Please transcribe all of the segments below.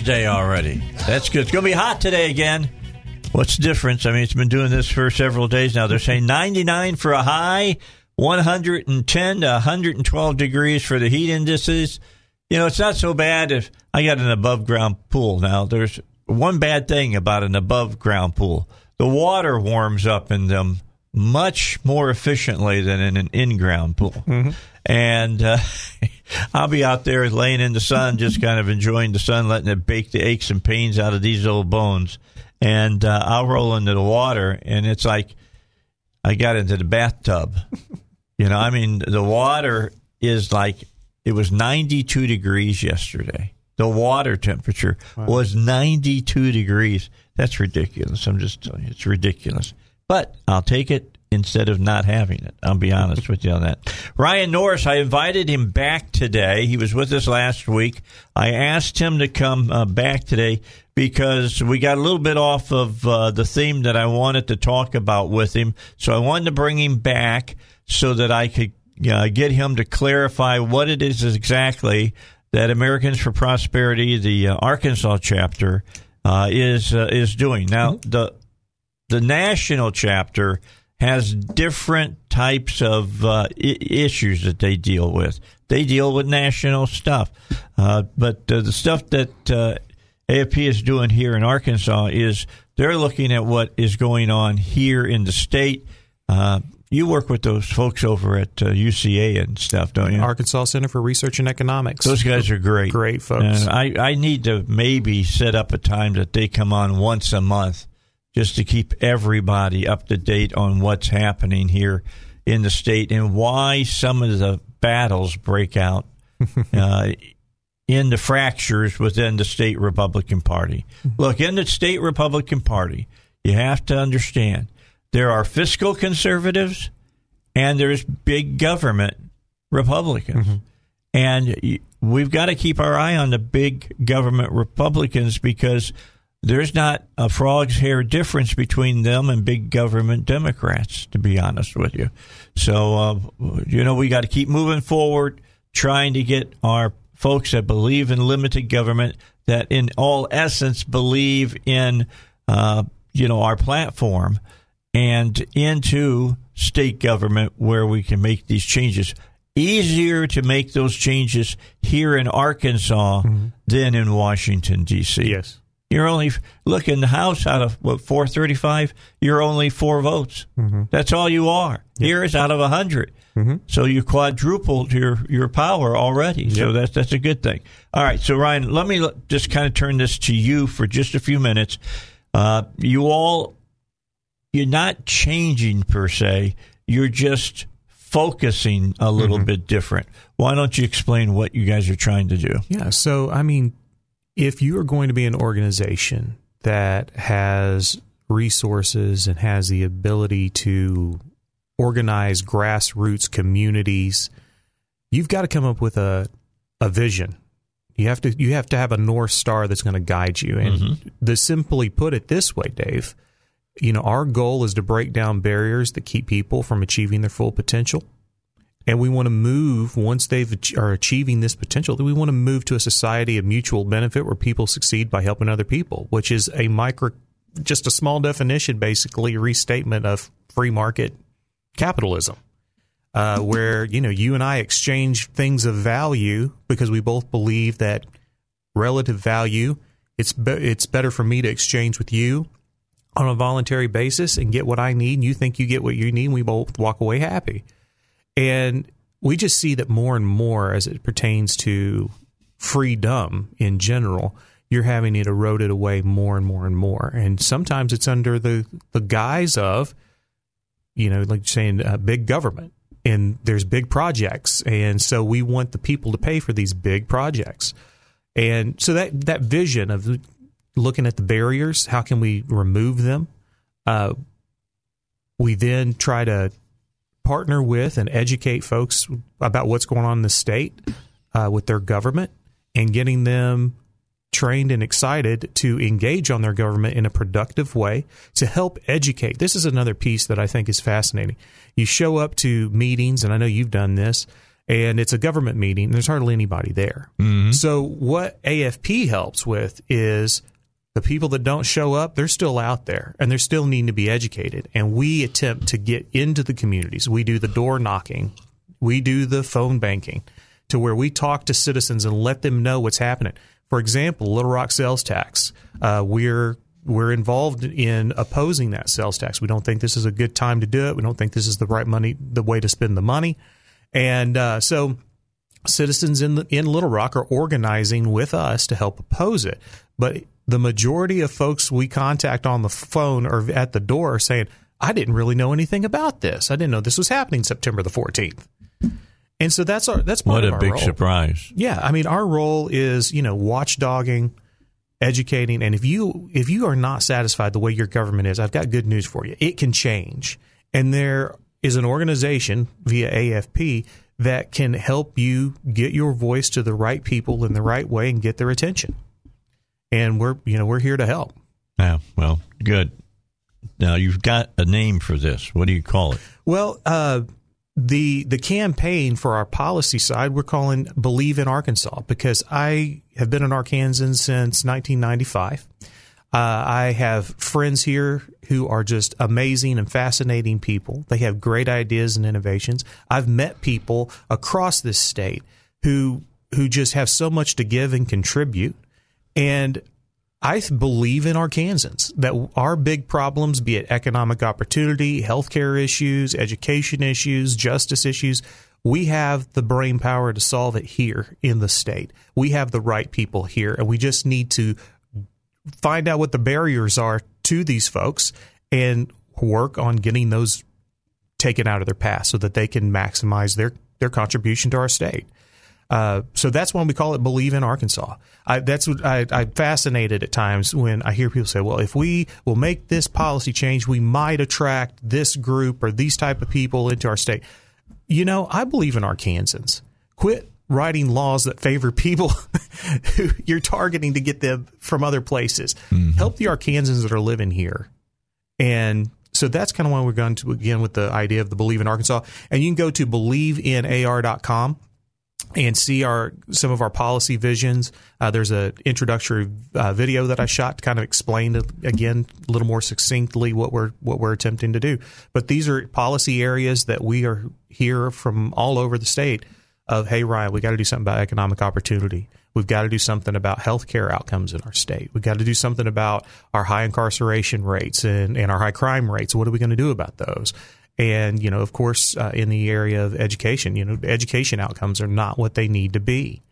Thursday already. That's good. It's going to be hot today again. What's the difference? I mean, it's been doing this for several days now. They're saying 99 for a high, 110 to 112 degrees for the heat indices. You know, it's not so bad if I got an above ground pool. Now, there's one bad thing about an above ground pool the water warms up in them much more efficiently than in an in ground pool. Mm-hmm. And uh, I'll be out there laying in the sun, just kind of enjoying the sun, letting it bake the aches and pains out of these old bones. And uh, I'll roll into the water, and it's like I got into the bathtub. you know, I mean, the water is like it was 92 degrees yesterday. The water temperature wow. was 92 degrees. That's ridiculous. I'm just telling you, it's ridiculous. But I'll take it instead of not having it. I'll be honest with you on that. Ryan Norris, I invited him back today. He was with us last week. I asked him to come uh, back today because we got a little bit off of uh, the theme that I wanted to talk about with him. So I wanted to bring him back so that I could uh, get him to clarify what it is exactly that Americans for Prosperity, the uh, Arkansas chapter, uh, is uh, is doing. Now mm-hmm. the the national chapter has different types of uh, I- issues that they deal with. They deal with national stuff, uh, but uh, the stuff that uh, AFP is doing here in Arkansas is they're looking at what is going on here in the state. Uh, you work with those folks over at UCA uh, and stuff, don't you? Arkansas Center for Research and Economics. Those guys are great, great folks. I I need to maybe set up a time that they come on once a month just to keep everybody up to date on what's happening here in the state and why some of the battles break out uh, in the fractures within the state Republican Party. Look, in the state Republican Party, you have to understand there are fiscal conservatives and there's big government Republicans. Mm-hmm. And we've got to keep our eye on the big government Republicans because there's not a frog's hair difference between them and big government Democrats, to be honest with you. So, uh, you know, we got to keep moving forward, trying to get our folks that believe in limited government, that in all essence believe in, uh, you know, our platform and into state government where we can make these changes. Easier to make those changes here in Arkansas mm-hmm. than in Washington, D.C. Yes. You're only look in the House out of what 435. You're only four votes. Mm-hmm. That's all you are. Yep. Here is out of a 100. Mm-hmm. So you quadrupled your your power already. Yep. So that's that's a good thing. All right. So Ryan, let me just kind of turn this to you for just a few minutes. Uh, you all, you're not changing per se. You're just focusing a little mm-hmm. bit different. Why don't you explain what you guys are trying to do? Yeah. So I mean if you are going to be an organization that has resources and has the ability to organize grassroots communities, you've got to come up with a a vision. You have to you have to have a north star that's going to guide you. And mm-hmm. to simply put it this way, Dave, you know, our goal is to break down barriers that keep people from achieving their full potential and we want to move once they are achieving this potential that we want to move to a society of mutual benefit where people succeed by helping other people which is a micro just a small definition basically restatement of free market capitalism uh, where you know you and I exchange things of value because we both believe that relative value. It's be- it's better for me to exchange with you on a voluntary basis and get what I need, and you think you get what you need, and we both walk away happy. And we just see that more and more as it pertains to freedom in general, you're having it eroded away more and more and more. And sometimes it's under the, the guise of, you know, like saying uh, big government and there's big projects. And so we want the people to pay for these big projects. And so that, that vision of looking at the barriers, how can we remove them? Uh, we then try to partner with and educate folks about what's going on in the state uh, with their government and getting them trained and excited to engage on their government in a productive way to help educate. This is another piece that I think is fascinating. You show up to meetings, and I know you've done this, and it's a government meeting, and there's hardly anybody there. Mm-hmm. So, what AFP helps with is the people that don't show up, they're still out there and they're still needing to be educated. And we attempt to get into the communities. We do the door knocking, we do the phone banking to where we talk to citizens and let them know what's happening. For example, Little Rock sales tax. Uh, we're we're involved in opposing that sales tax. We don't think this is a good time to do it. We don't think this is the right money, the way to spend the money, and uh, so citizens in the, in Little Rock are organizing with us to help oppose it. But the majority of folks we contact on the phone or at the door are saying, I didn't really know anything about this. I didn't know this was happening September the 14th. And so that's our that's part what a big role. surprise. Yeah, I mean our role is you know watchdogging, educating, and if you if you are not satisfied the way your government is, I've got good news for you. It can change, and there is an organization via AFP that can help you get your voice to the right people in the right way and get their attention and we're you know we're here to help. Yeah, well, good. Now you've got a name for this. What do you call it? Well, uh, the the campaign for our policy side we're calling Believe in Arkansas because I have been an Arkansan since 1995. Uh, I have friends here who are just amazing and fascinating people. They have great ideas and innovations. I've met people across this state who who just have so much to give and contribute. And I believe in Arkansans that our big problems, be it economic opportunity, healthcare issues, education issues, justice issues, we have the brain power to solve it here in the state. We have the right people here, and we just need to find out what the barriers are to these folks and work on getting those taken out of their path so that they can maximize their, their contribution to our state. Uh, so that's when we call it Believe in Arkansas. I, that's what I, I'm fascinated at times when I hear people say, "Well, if we will make this policy change, we might attract this group or these type of people into our state." You know, I believe in Arkansans. Quit writing laws that favor people who you're targeting to get them from other places. Mm-hmm. Help the Arkansans that are living here, and so that's kind of why we're going to begin with the idea of the Believe in Arkansas. And you can go to believeinaar.com and see our some of our policy visions. Uh, there's an introductory uh, video that I shot to kind of explain again a little more succinctly what we're what we're attempting to do. But these are policy areas that we are here from all over the state. Of hey Ryan, we got to do something about economic opportunity. We've got to do something about healthcare outcomes in our state. We've got to do something about our high incarceration rates and, and our high crime rates. What are we going to do about those? And, you know, of course, uh, in the area of education, you know, education outcomes are not what they need to be.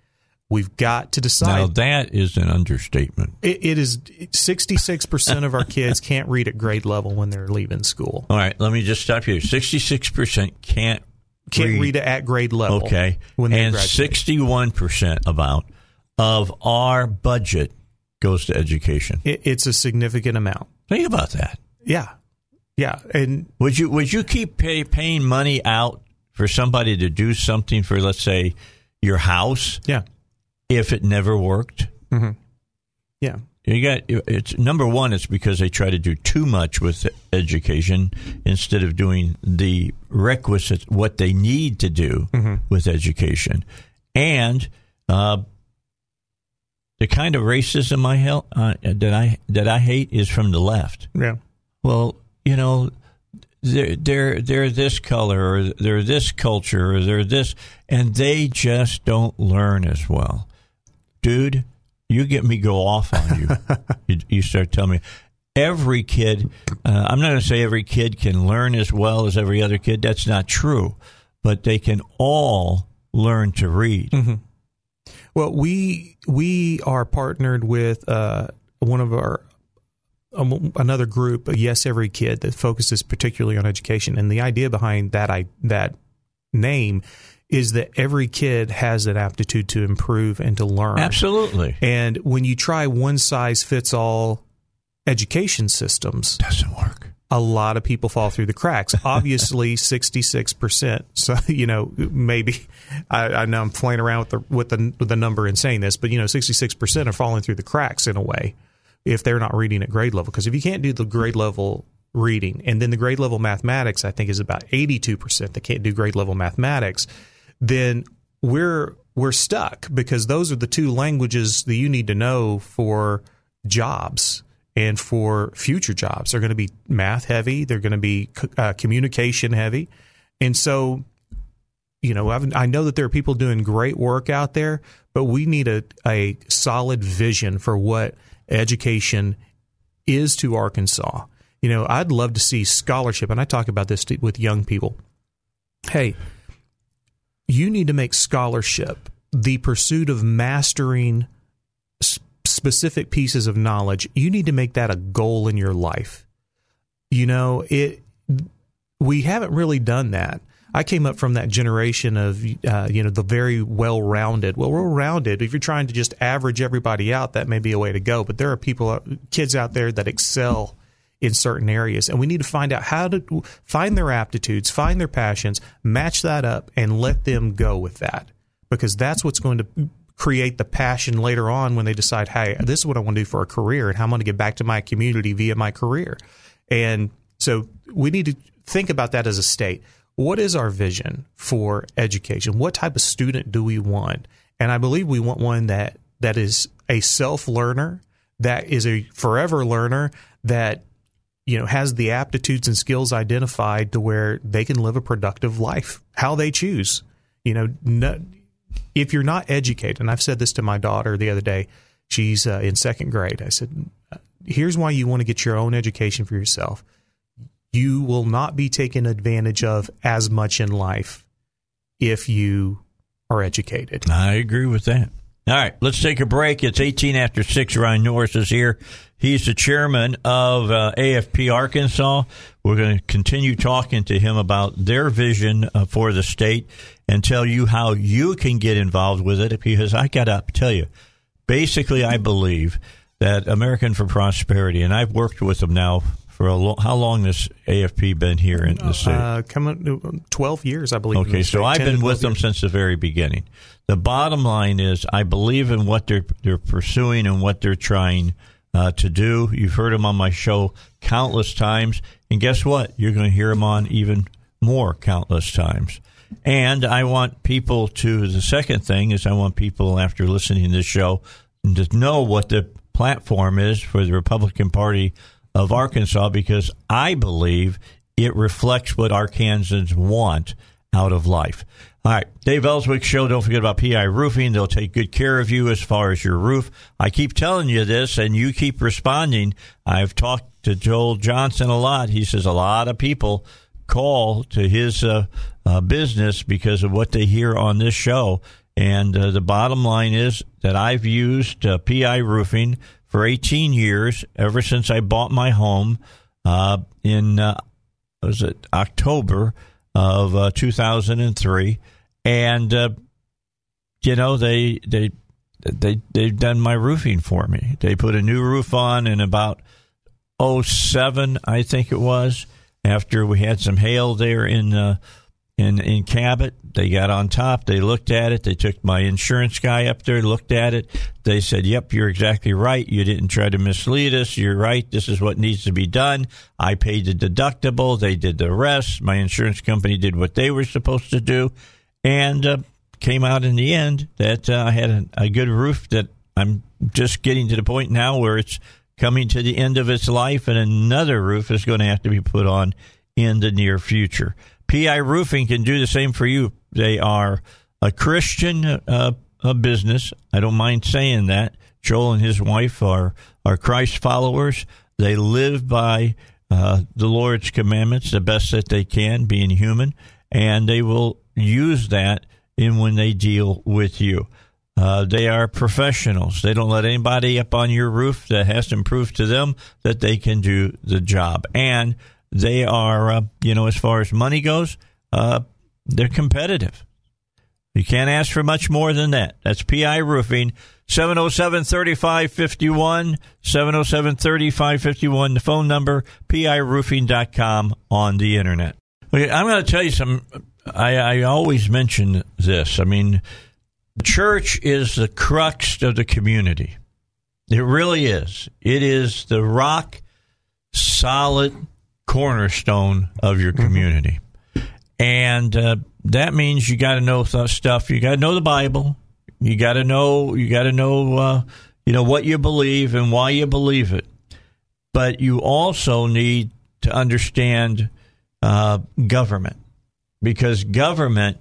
We've got to decide. Now, that is an understatement. it, it is 66% of our kids can't read at grade level when they're leaving school. All right, let me just stop you. 66% can't Can't read, read at grade level. Okay. When and graduate. 61% about of our budget goes to education. It, it's a significant amount. Think about that. Yeah. Yeah. And Would you would you keep pay, paying money out for somebody to do something for let's say your house yeah. if it never worked? Yeah. You got it's number one. It's because they try to do too much with education instead of doing the requisite what they need to do with education, and uh, the kind of racism I hel- uh, that I that I hate is from the left. Yeah. Well, you know, they're they're they're this color or they're this culture or they're this, and they just don't learn as well, dude. you get me go off on you. you, you start telling me every kid. Uh, I'm not going to say every kid can learn as well as every other kid. That's not true, but they can all learn to read. Mm-hmm. Well, we we are partnered with uh, one of our another group, Yes Every Kid, that focuses particularly on education. And the idea behind that I that name is that every kid has an aptitude to improve and to learn. Absolutely. And when you try one size fits all education systems, doesn't work. A lot of people fall through the cracks. Obviously, sixty six percent. So you know, maybe I, I, know I'm playing around with the with the with the number and saying this, but you know, sixty six percent are falling through the cracks in a way if they're not reading at grade level. Because if you can't do the grade level reading, and then the grade level mathematics, I think is about eighty two percent that can't do grade level mathematics, then we're we're stuck because those are the two languages that you need to know for jobs and for future jobs. They're going to be math heavy. They're going to be uh, communication heavy, and so you know I've, i know that there are people doing great work out there, but we need a a solid vision for what education is to Arkansas. You know, I'd love to see scholarship, and I talk about this with young people. Hey, you need to make scholarship the pursuit of mastering specific pieces of knowledge, you need to make that a goal in your life. You know, it we haven't really done that. I came up from that generation of uh, you know the very well rounded. Well, well rounded. If you're trying to just average everybody out, that may be a way to go. But there are people, uh, kids out there that excel in certain areas, and we need to find out how to find their aptitudes, find their passions, match that up, and let them go with that because that's what's going to create the passion later on when they decide, hey, this is what I want to do for a career and how I'm going to get back to my community via my career. And so we need to think about that as a state. What is our vision for education? What type of student do we want? And I believe we want one that that is a self learner, that is a forever learner, that you know has the aptitudes and skills identified to where they can live a productive life how they choose you know no, if you're not educated, and I've said this to my daughter the other day, she's uh, in second grade. I said, here's why you want to get your own education for yourself. You will not be taken advantage of as much in life if you are educated. I agree with that. All right, let's take a break. It's 18 after 6. Ryan Norris is here. He's the chairman of uh, AFP Arkansas. We're going to continue talking to him about their vision uh, for the state and tell you how you can get involved with it because I got to tell you, basically, I believe that American for Prosperity, and I've worked with them now for a long. How long has AFP been here in the state? Uh, coming twelve years, I believe. Okay, so I've been with them years. since the very beginning. The bottom line is, I believe in what they're they're pursuing and what they're trying uh, to do. You've heard them on my show countless times, and guess what? You're going to hear them on even more countless times. And I want people to, the second thing is I want people after listening to this show to know what the platform is for the Republican Party of Arkansas because I believe it reflects what Arkansans want out of life. All right, Dave Elswick Show. Don't forget about PI Roofing. They'll take good care of you as far as your roof. I keep telling you this, and you keep responding. I've talked to Joel Johnson a lot. He says a lot of people call to his uh, uh, business because of what they hear on this show. And uh, the bottom line is that I've used uh, PI roofing for 18 years, ever since I bought my home uh, in uh, was it October of 2003, and you know they they they they've done my roofing for me. They put a new roof on in about 07, I think it was after we had some hail there in uh, in in Cabot. They got on top. They looked at it. They took my insurance guy up there, looked at it. They said, "Yep, you're exactly right. You didn't try to mislead us. You're right. This is what needs to be done." I paid the deductible. They did the rest. My insurance company did what they were supposed to do, and uh, came out in the end that uh, I had a, a good roof that I'm just getting to the point now where it's coming to the end of its life, and another roof is going to have to be put on in the near future. PI Roofing can do the same for you. They are a Christian uh, a business. I don't mind saying that. Joel and his wife are are Christ followers. They live by uh, the Lord's commandments the best that they can, being human, and they will use that in when they deal with you. Uh, they are professionals. They don't let anybody up on your roof that hasn't proved to them that they can do the job. And they are, uh, you know, as far as money goes, uh, they're competitive. You can't ask for much more than that. That's PI Roofing, 707 3551, 707 3551, the phone number, piroofing.com on the internet. Okay, I'm going to tell you some. I, I always mention this. I mean, church is the crux of the community. It really is. It is the rock solid cornerstone of your community. And uh, that means you got to know stuff. You got to know the Bible. You got to know. You got to know. Uh, you know what you believe and why you believe it. But you also need to understand uh, government because government,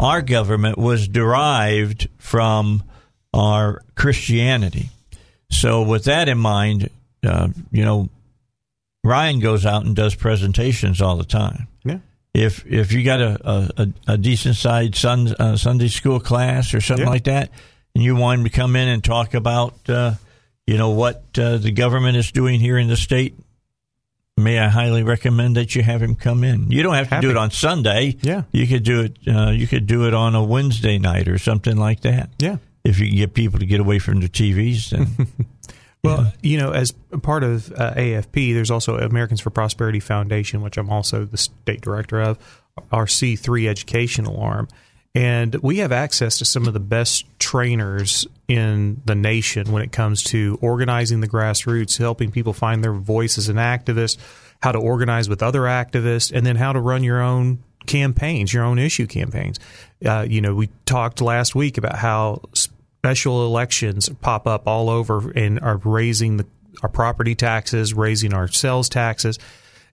our government, was derived from our Christianity. So, with that in mind, uh, you know, Ryan goes out and does presentations all the time. Yeah. If if you got a a, a decent sized sun, uh, Sunday school class or something Yeah. like that, and you want him to come in and talk about, uh, you know, what uh, the government is doing here in the state, may I highly recommend that you have him come in. You don't have to Happy. do it on Sunday. Yeah. You could do it. Uh, you could do it on a Wednesday night or something like that. Yeah. If you can get people to get away from their TVs, then Well, you know, as part of uh, AFP, there's also Americans for Prosperity Foundation, which I'm also the state director of, our C3 educational arm. And we have access to some of the best trainers in the nation when it comes to organizing the grassroots, helping people find their voice as an activist, how to organize with other activists, and then how to run your own campaigns, your own issue campaigns. Uh, you know, we talked last week about how special elections pop up all over and are raising the, our property taxes, raising our sales taxes.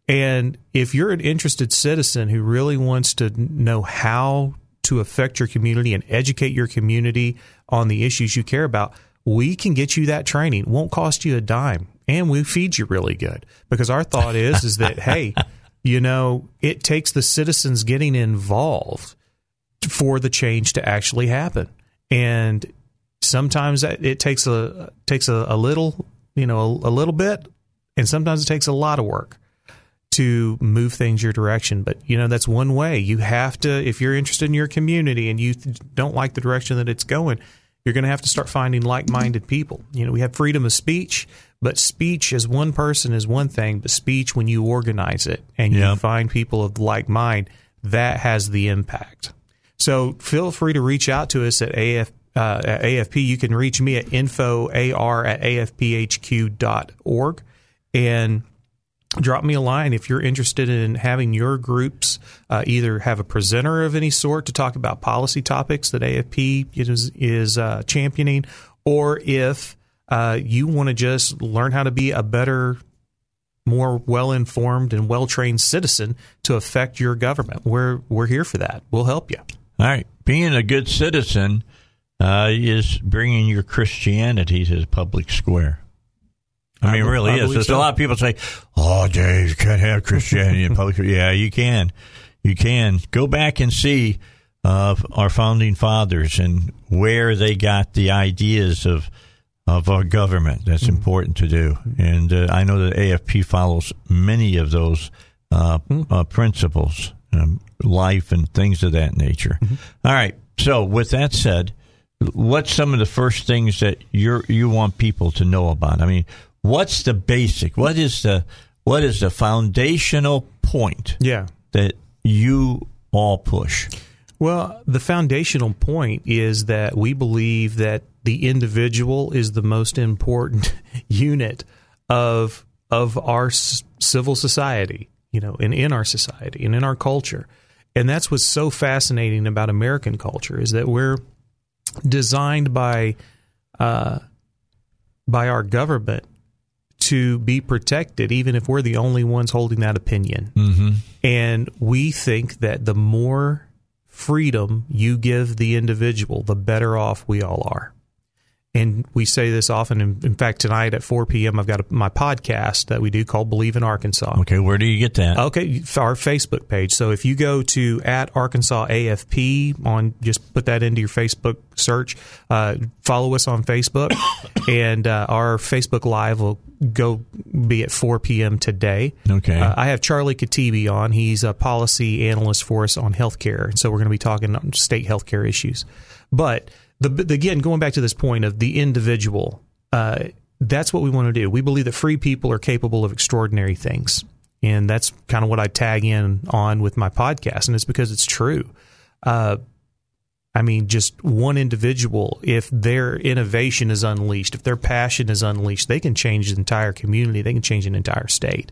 And if you're an interested citizen who really wants to know how to affect your community and educate your community on the issues you care about, we can get you that training. It won't cost you a dime. And we feed you really good. Because our thought is is that, hey, you know, it takes the citizens getting involved for the change to actually happen. And sometimes it takes a takes a, a little, you know, a, a little bit, and sometimes it takes a lot of work to move things your direction. But you know, that's one way. You have to, if you're interested in your community and you th- don't like the direction that it's going, you're going to have to start finding like-minded people. You know, we have freedom of speech, but speech as one person is one thing, but speech when you organize it and you find people of like mind, that has the impact. So feel free to reach out to us at AF, uh, at AFP. You can reach me at info ar at afphq.org and drop me a line if you're interested in having your groups uh, either have a presenter of any sort to talk about policy topics that AFP is, is uh, championing, or if uh, you want to just learn how to be a better more well informed and well trained citizen to affect your government. We're we're here for that. We'll help you. All right. Being a good citizen uh, is bringing your Christianity to the public square. I mean, I really I is. There's so. a lot of people say, "Oh, Dave, you can't have Christianity in public." yeah, you can. You can go back and see uh, our founding fathers and where they got the ideas of of our government. That's Mm-hmm. important to do, and uh, I know that AFP follows many of those uh, Mm-hmm. uh, principles, um, life and things of that nature. Mm-hmm. All right. So, with that said, what's some of the first things that you you want people to know about? I mean, what's the basic? What is the what is the foundational point Yeah. that you all push? Well, the foundational point is that we believe that the individual is the most important unit of of our s- civil society, you know, and in our society and in our culture. And that's what's so fascinating about American culture is that we're designed by uh, by our government to be protected, even if we're the only ones holding that opinion. Mm-hmm. And we think that the more freedom you give the individual, the better off we all are. And we say this often. In, in fact, tonight at 4 p.m., I've got a, my podcast that we do called Believe in Arkansas. Okay, where do you get that? Okay, our Facebook page. So if you go to at Arkansas AFP on, just put that into your Facebook search. Uh, follow us on Facebook, and uh, our Facebook Live will go be at 4 p.m. today. Okay. Uh, I have Charlie Katebi on. He's a policy analyst for us on healthcare, and so we're going to be talking on state healthcare issues. But the, again, going back to this point of the individual, uh, that's what we want to do. We believe that free people are capable of extraordinary things. And that's kind of what I tag in on with my podcast. And it's because it's true. Uh, I mean, just one individual, if their innovation is unleashed, if their passion is unleashed, they can change the entire community, they can change an entire state.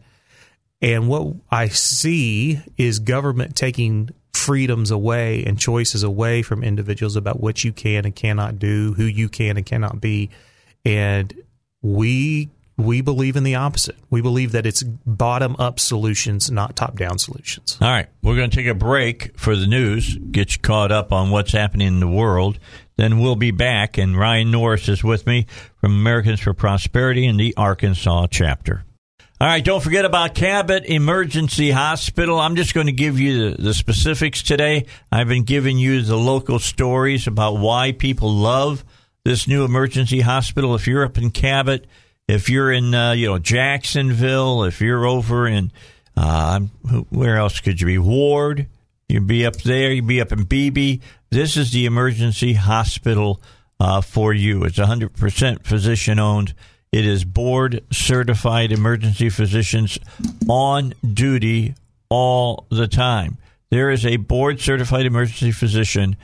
And what I see is government taking freedoms away and choices away from individuals about what you can and cannot do, who you can and cannot be. And we we believe in the opposite. We believe that it's bottom up solutions, not top down solutions. All right. We're going to take a break for the news, get you caught up on what's happening in the world. Then we'll be back, and Ryan Norris is with me from Americans for Prosperity in the Arkansas chapter. All right, don't forget about Cabot Emergency Hospital. I'm just going to give you the, the, specifics today. I've been giving you the local stories about why people love this new emergency hospital. If you're up in Cabot, if you're in uh, you know Jacksonville, if you're over in uh, where else could you be? Ward, you'd be up there. You'd be up in Beebe. This is the emergency hospital uh, for you. It's 100% physician owned. It is board certified emergency physicians on duty all the time. There is a board certified emergency physician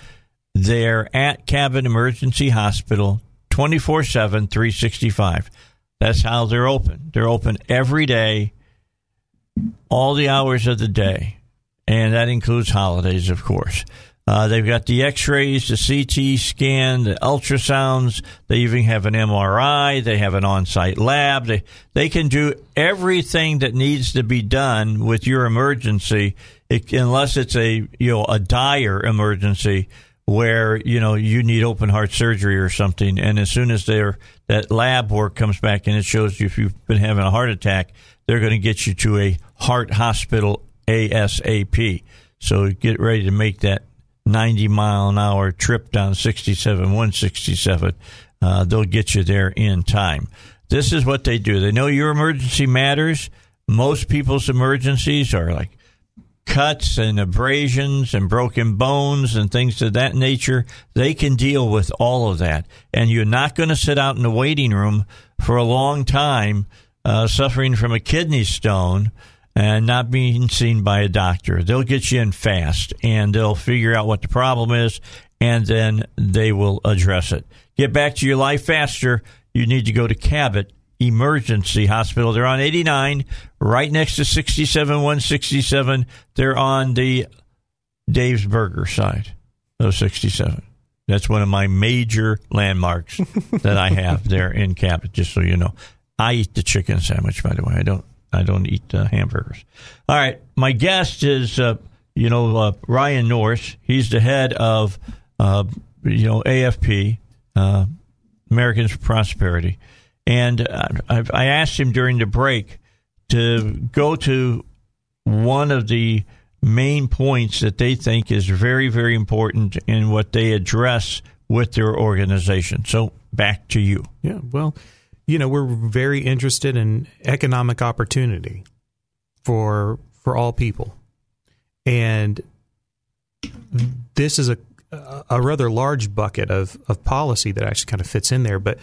there at Cabot Emergency Hospital 24 7, 365. That's how they're open. They're open every day, all the hours of the day. And that includes holidays, of course. Uh, they've got the X-rays, the CT scan, the ultrasounds. They even have an MRI. They have an on-site lab. They they can do everything that needs to be done with your emergency, it, unless it's a you know a dire emergency where you know you need open heart surgery or something. And as soon as their that lab work comes back and it shows you if you've been having a heart attack, they're going to get you to a heart hospital ASAP. So get ready to make that 90 mile an hour trip down 67, 167. Uh, they'll get you there in time. This is what they do. They know your emergency matters. Most people's emergencies are like cuts and abrasions and broken bones and things of that nature. They can deal with all of that. And you're not going to sit out in the waiting room for a long time uh, suffering from a kidney stone and not being seen by a doctor. They'll get you in fast and they'll figure out what the problem is and then they will address it. Get back to your life faster. You need to go to Cabot Emergency Hospital. They're on 89, right next to 67 167. They're on the Dave's Burger side of 67. That's one of my major landmarks that I have there in Cabot, just so you know. I eat the chicken sandwich, by the way. I don't I don't eat uh, hamburgers. All right, my guest is uh, you know uh, Ryan Norris. He's the head of uh, you know AFP, uh, Americans for Prosperity, and I've, I asked him during the break to go to one of the main points that they think is very very important in what they address with their organization. So back to you. Yeah, well you know, we're very interested in economic opportunity for for all people, and this is a a rather large bucket of of policy that actually kind of fits in there. But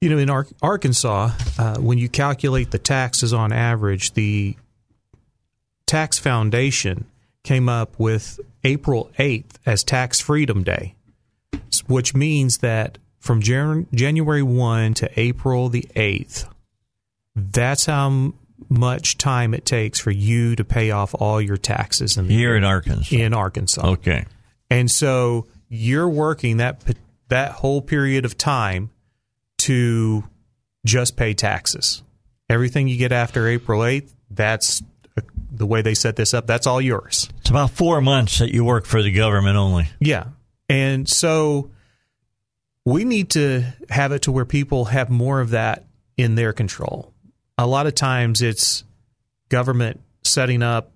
you know, in Ar- Arkansas, uh, when you calculate the taxes on average, the tax foundation came up with April 8th as Tax Freedom Day, which means that from Jan- January 1 to April the 8th, that's how much time it takes for you to pay off all your taxes in here in Arkansas. In Arkansas. Okay. And so you're working that that whole period of time to just pay taxes. Everything you get after April 8th, that's uh, the way they set this up. That's all yours. It's about 4 months that you work for the government only. Yeah. And so we need to have it to where people have more of that in their control. A lot of times it's government setting up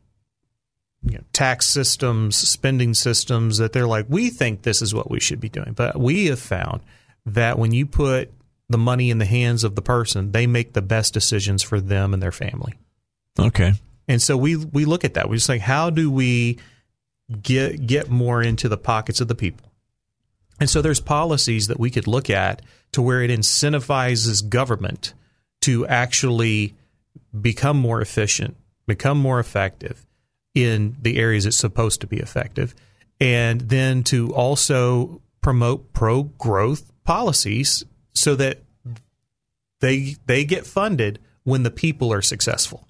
you know, tax systems, spending systems that they're like, we think this is what we should be doing. But we have found that when you put the money in the hands of the person, they make the best decisions for them and their family. Okay. And so we we look at that. We just like, how do we get get more into the pockets of the people? And so there's policies that we could look at to where it incentivizes government to actually become more efficient, become more effective in the areas it's supposed to be effective, and then to also promote pro growth policies so that they they get funded when the people are successful.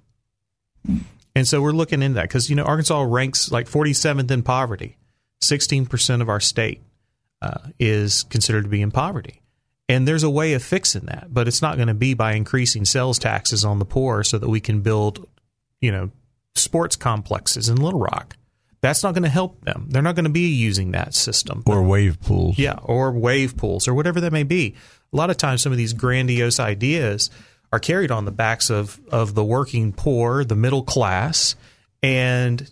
And so we're looking into that because you know Arkansas ranks like 47th in poverty. 16% of our state uh, is considered to be in poverty. And there's a way of fixing that, but it's not going to be by increasing sales taxes on the poor so that we can build, you know, sports complexes in Little Rock. That's not going to help them. They're not going to be using that system. Or wave pools. Yeah, or wave pools or whatever that may be. A lot of times, some of these grandiose ideas are carried on the backs of, of the working poor, the middle class, and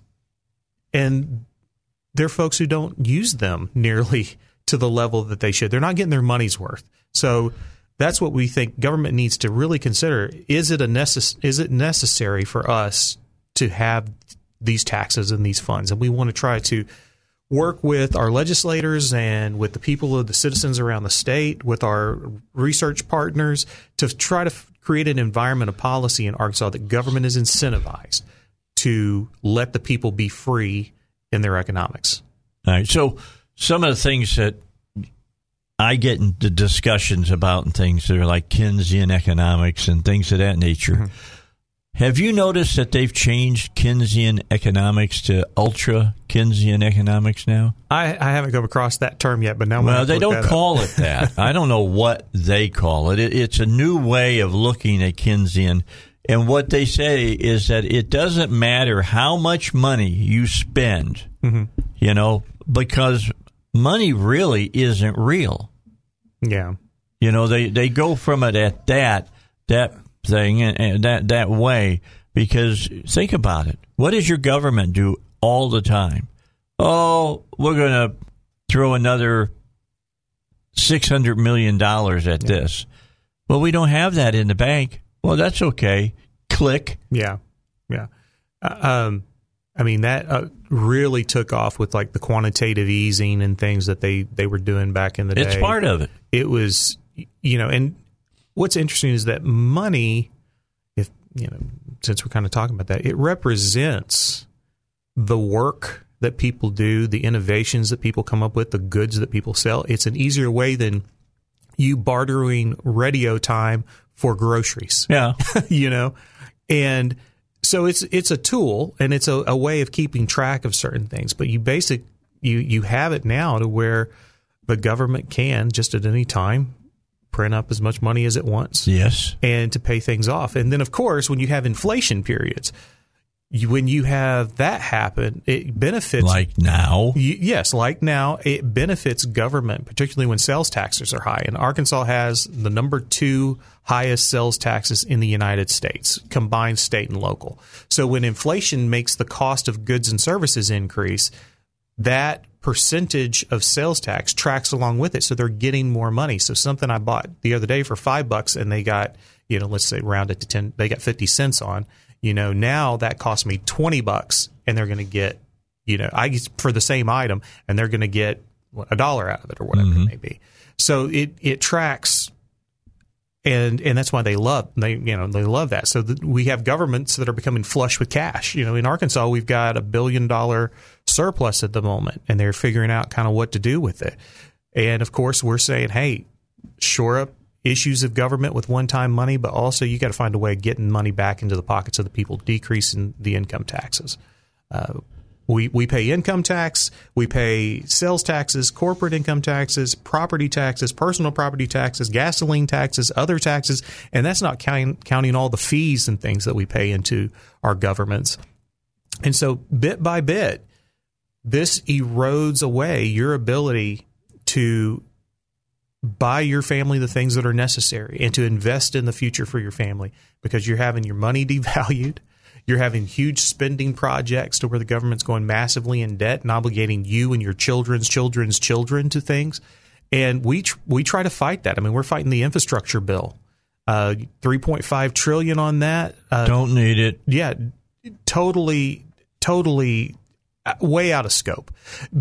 and they're folks who don't use them nearly to the level that they should. They're not getting their money's worth. So that's what we think government needs to really consider. Is it a necess- is it necessary for us to have these taxes and these funds? And we want to try to work with our legislators and with the people of the citizens around the state, with our research partners to try to f- create an environment of policy in Arkansas that government is incentivized to let the people be free in their economics. All right. So some of the things that I get into discussions about and things that are like Keynesian economics and things of that nature. Mm-hmm. Have you noticed that they've changed Keynesian economics to ultra Keynesian economics now? I, I haven't come across that term yet, but now well, they don't call it that. I don't know what they call it. it. It's a new way of looking at Keynesian, and what they say is that it doesn't matter how much money you spend, mm-hmm. you know, because money really isn't real. Yeah, you know, they they go from it at that that thing and, and that that way because think about it. What does your government do all the time? Oh, we're going to throw another six hundred million dollars at yeah. this. Well, we don't have that in the bank. Well, that's okay. Click. Yeah, yeah. Uh, um, I mean that uh, really took off with like the quantitative easing and things that they they were doing back in the it's day. It's part of it. It was, you know, and what's interesting is that money, if you know, since we're kind of talking about that, it represents the work that people do, the innovations that people come up with, the goods that people sell. It's an easier way than you bartering radio time for groceries. Yeah. you know, and so it's it's a tool and it's a, a, way of keeping track of certain things. But you basic you you have it now to where the government can just at any time print up as much money as it wants. Yes. And to pay things off. And then, of course, when you have inflation periods, you, when you have that happen, it benefits. Like now? You, yes, like now, it benefits government, particularly when sales taxes are high. And Arkansas has the number two highest sales taxes in the United States, combined state and local. So when inflation makes the cost of goods and services increase, that percentage of sales tax tracks along with it. So they're getting more money. So something I bought the other day for five bucks and they got, you know, let's say round it to 10, they got 50 cents on, you know, now that cost me 20 bucks and they're going to get, you know, I for the same item and they're going to get a dollar out of it or whatever mm-hmm. it may be. So it, it tracks and and that's why they love they you know they love that. So the, we have governments that are becoming flush with cash. You know, in Arkansas, we've got a billion dollar surplus at the moment, and they're figuring out kind of what to do with it. And of course, we're saying, hey, shore up issues of government with one time money, but also you got to find a way of getting money back into the pockets of the people, decreasing the income taxes. Uh, we, we pay income tax, we pay sales taxes, corporate income taxes, property taxes, personal property taxes, gasoline taxes, other taxes, and that's not counting, counting all the fees and things that we pay into our governments. And so, bit by bit, this erodes away your ability to buy your family the things that are necessary and to invest in the future for your family because you're having your money devalued. You're having huge spending projects to where the government's going massively in debt and obligating you and your children's children's children to things. And we tr- we try to fight that. I mean, we're fighting the infrastructure bill, uh, three point five trillion on that. Uh, Don't need it. yeah, totally, totally way out of scope.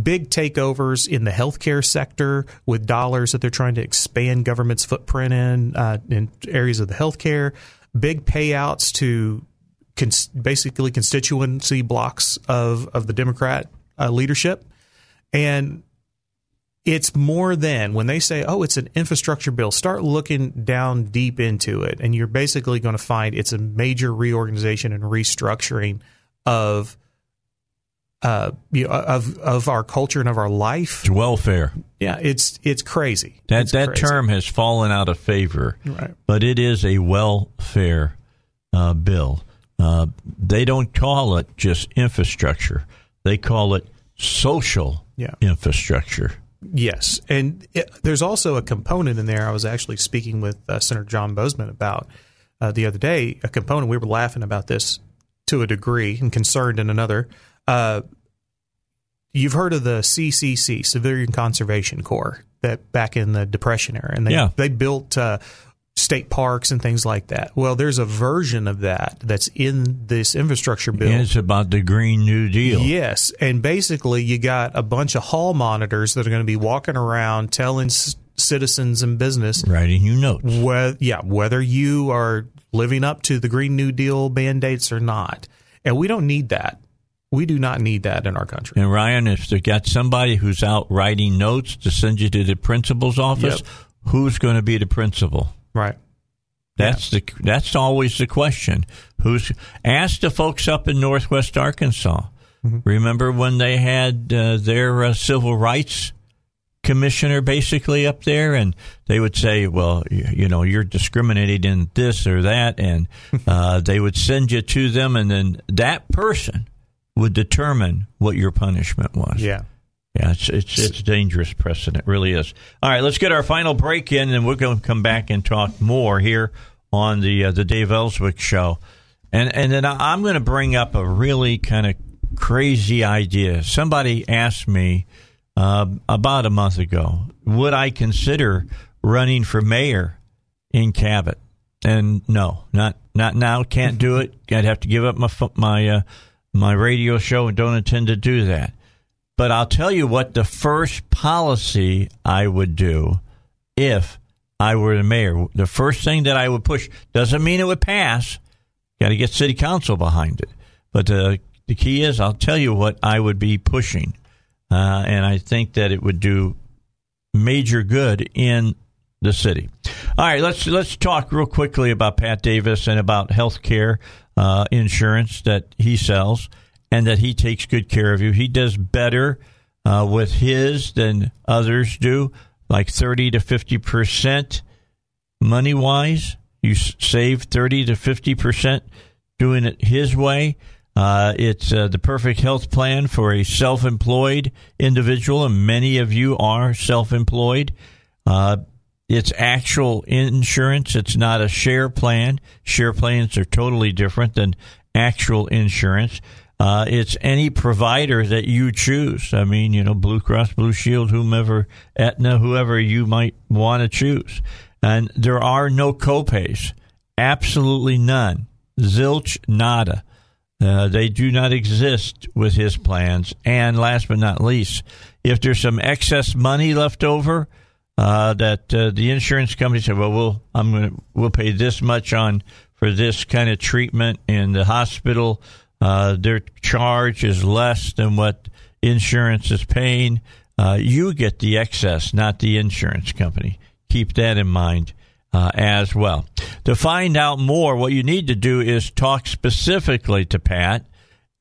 Big takeovers in the healthcare sector with dollars that they're trying to expand government's footprint in uh, in areas of the healthcare. Big payouts to cons- basically constituency blocks of of the Democrat uh, leadership, and it's more than when they say, "Oh, it's an infrastructure bill." Start looking down deep into it, and you're basically going to find it's a major reorganization and restructuring of, uh, you know, of of our culture and of our life. It's welfare. Yeah, it's it's crazy. That It's that crazy. term has fallen out of favor, Right. but it is a welfare uh, bill. Uh, they don't call it just infrastructure; they call it social Yeah. infrastructure. Yes, and it, there's also a component in there. I was actually speaking with uh, Senator John Boozman about uh, the other day. A component we were laughing about this to a degree and concerned in another. Uh, you've heard of the CCC, Civilian Conservation Corps, that back in the Depression era, and they Yeah. they built uh, state parks and things like that. Well, there's a version of that that's in this infrastructure bill. It's about the Green New Deal. Yes, and basically you got a bunch of hall monitors that are going to be walking around telling c- citizens and business, Writing you notes. whether yeah, whether you are living up to the Green New Deal mandates or not. And we don't need that. We do not need that in our country. And Ryan, if they got somebody who's out writing notes to send you to the principal's office, Yep. who's going to be the principal? Right. That's the that's always the question. Who's ask the folks up in Northwest Arkansas? Remember when they had uh, their uh, civil rights commissioner basically up there, and they would say, "Well, you, you know, you're discriminated in this or that," and uh, they would send you to them, and then that person would determine what your punishment was. Yeah. Yeah, it's it's it's dangerous precedent, really is. All right, let's get our final break in, and we're going to come back and talk more here on the uh, the Dave Elswick show, and and then I'm going to bring up a really kind of crazy idea. Somebody asked me uh, about a month ago, would I consider running for mayor in Cabot? And no, not not now. Can't do it. I'd have to give up my my uh, my radio show, and don't intend to do that. But I'll tell you what the first policy I would do if I were the mayor. The first thing that I would push doesn't mean it would pass. Got to get city council behind it. But uh, the key is, I'll tell you what I would be pushing, uh, and I think that it would do major good in the city. All right, let's let's talk real quickly about Pat Davis and about health care uh, insurance that he sells and that he takes good care of you. He does better uh, with his than others do, like thirty to fifty percent money wise. You save thirty to fifty percent doing it his way. Uh, it's uh, the perfect health plan for a self-employed individual, and many of you are self-employed. Uh, it's actual insurance. It's not a share plan. Share plans are totally different than actual insurance. Uh, it's any provider that you choose. I mean, you know, Blue Cross, Blue Shield, whomever, Aetna, whoever you might want to choose. And there are no copays. Absolutely none. Zilch, nada. Uh, they do not exist with his plans. And last but not least, if there's some excess money left over, uh, that uh, the insurance company said, "Well, we'll I'm going we'll pay this much on for this kind of treatment in the hospital." Uh, their charge is less than what insurance is paying. Uh, you get the excess, not the insurance company. Keep that in mind uh, as well. To find out more, what you need to do is talk specifically to Pat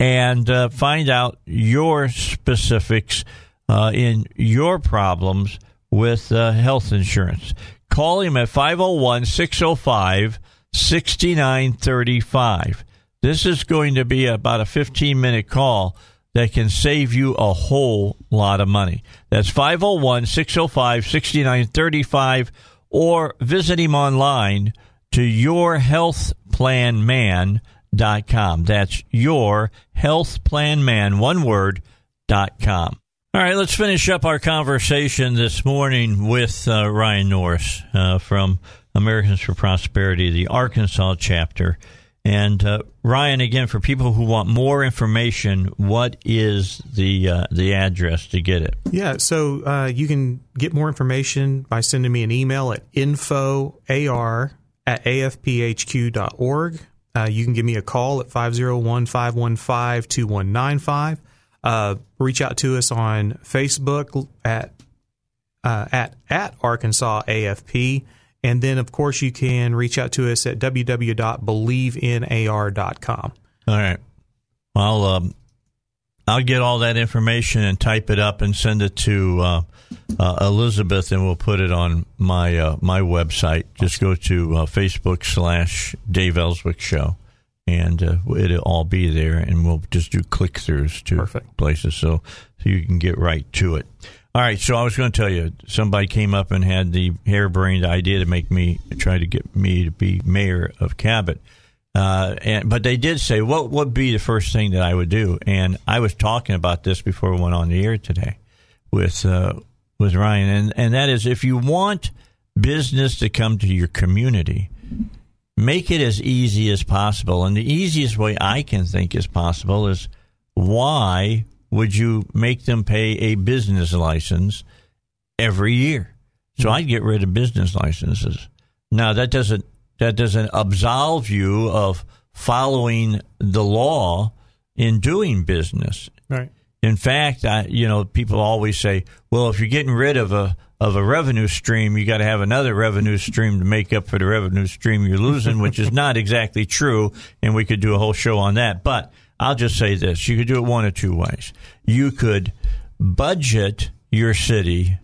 and uh, find out your specifics in your problems with uh, health insurance. Call him at 501 605 6935. This is going to be about a 15 minute call that can save you a whole lot of money. That's 501 605 6935 or visit him online to yourhealthplanman.com. That's yourhealthplanman, one word, dot com. All right, let's finish up our conversation this morning with uh, Ryan Norris uh, from Americans for Prosperity, the Arkansas chapter. And uh, Ryan, again, for people who want more information, what is the uh, the address to get it? Yeah, so uh, you can get more information by sending me an email at infoar at afphq.org. Uh, you can give me a call at 501 515 2195. Uh, reach out to us on Facebook at uh, at at Arkansas AFP. And then, of course, you can reach out to us at www.believenar.com. All right. I'll um, I'll get all that information and type it up and send it to uh, uh, Elizabeth, and we'll put it on my uh, my website. Just go to uh, Facebook slash Dave Elswick Show, and uh, it'll all be there, and we'll just do click throughs to Perfect. places so so you can get right to it. All right, so I was going to tell you, somebody came up and had the harebrained idea to make me try to get me to be mayor of Cabot. Uh, and, but they did say what would be the first thing that I would do, and I was talking about this before we went on the air today with uh, with Ryan, and and that is if you want business to come to your community, make it as easy as possible, and the easiest way I can think is possible is why would you make them pay a business license every year? So I'd get rid of business licenses. Now that doesn't that doesn't absolve you of following the law in doing business. In fact, I, you know, people always say, "Well, if you're getting rid of a of a revenue stream, you got to have another revenue stream to make up for the revenue stream you're losing," which is not exactly true, and we could do a whole show on that. But I'll just say this: you could do it one of two ways. You could budget your city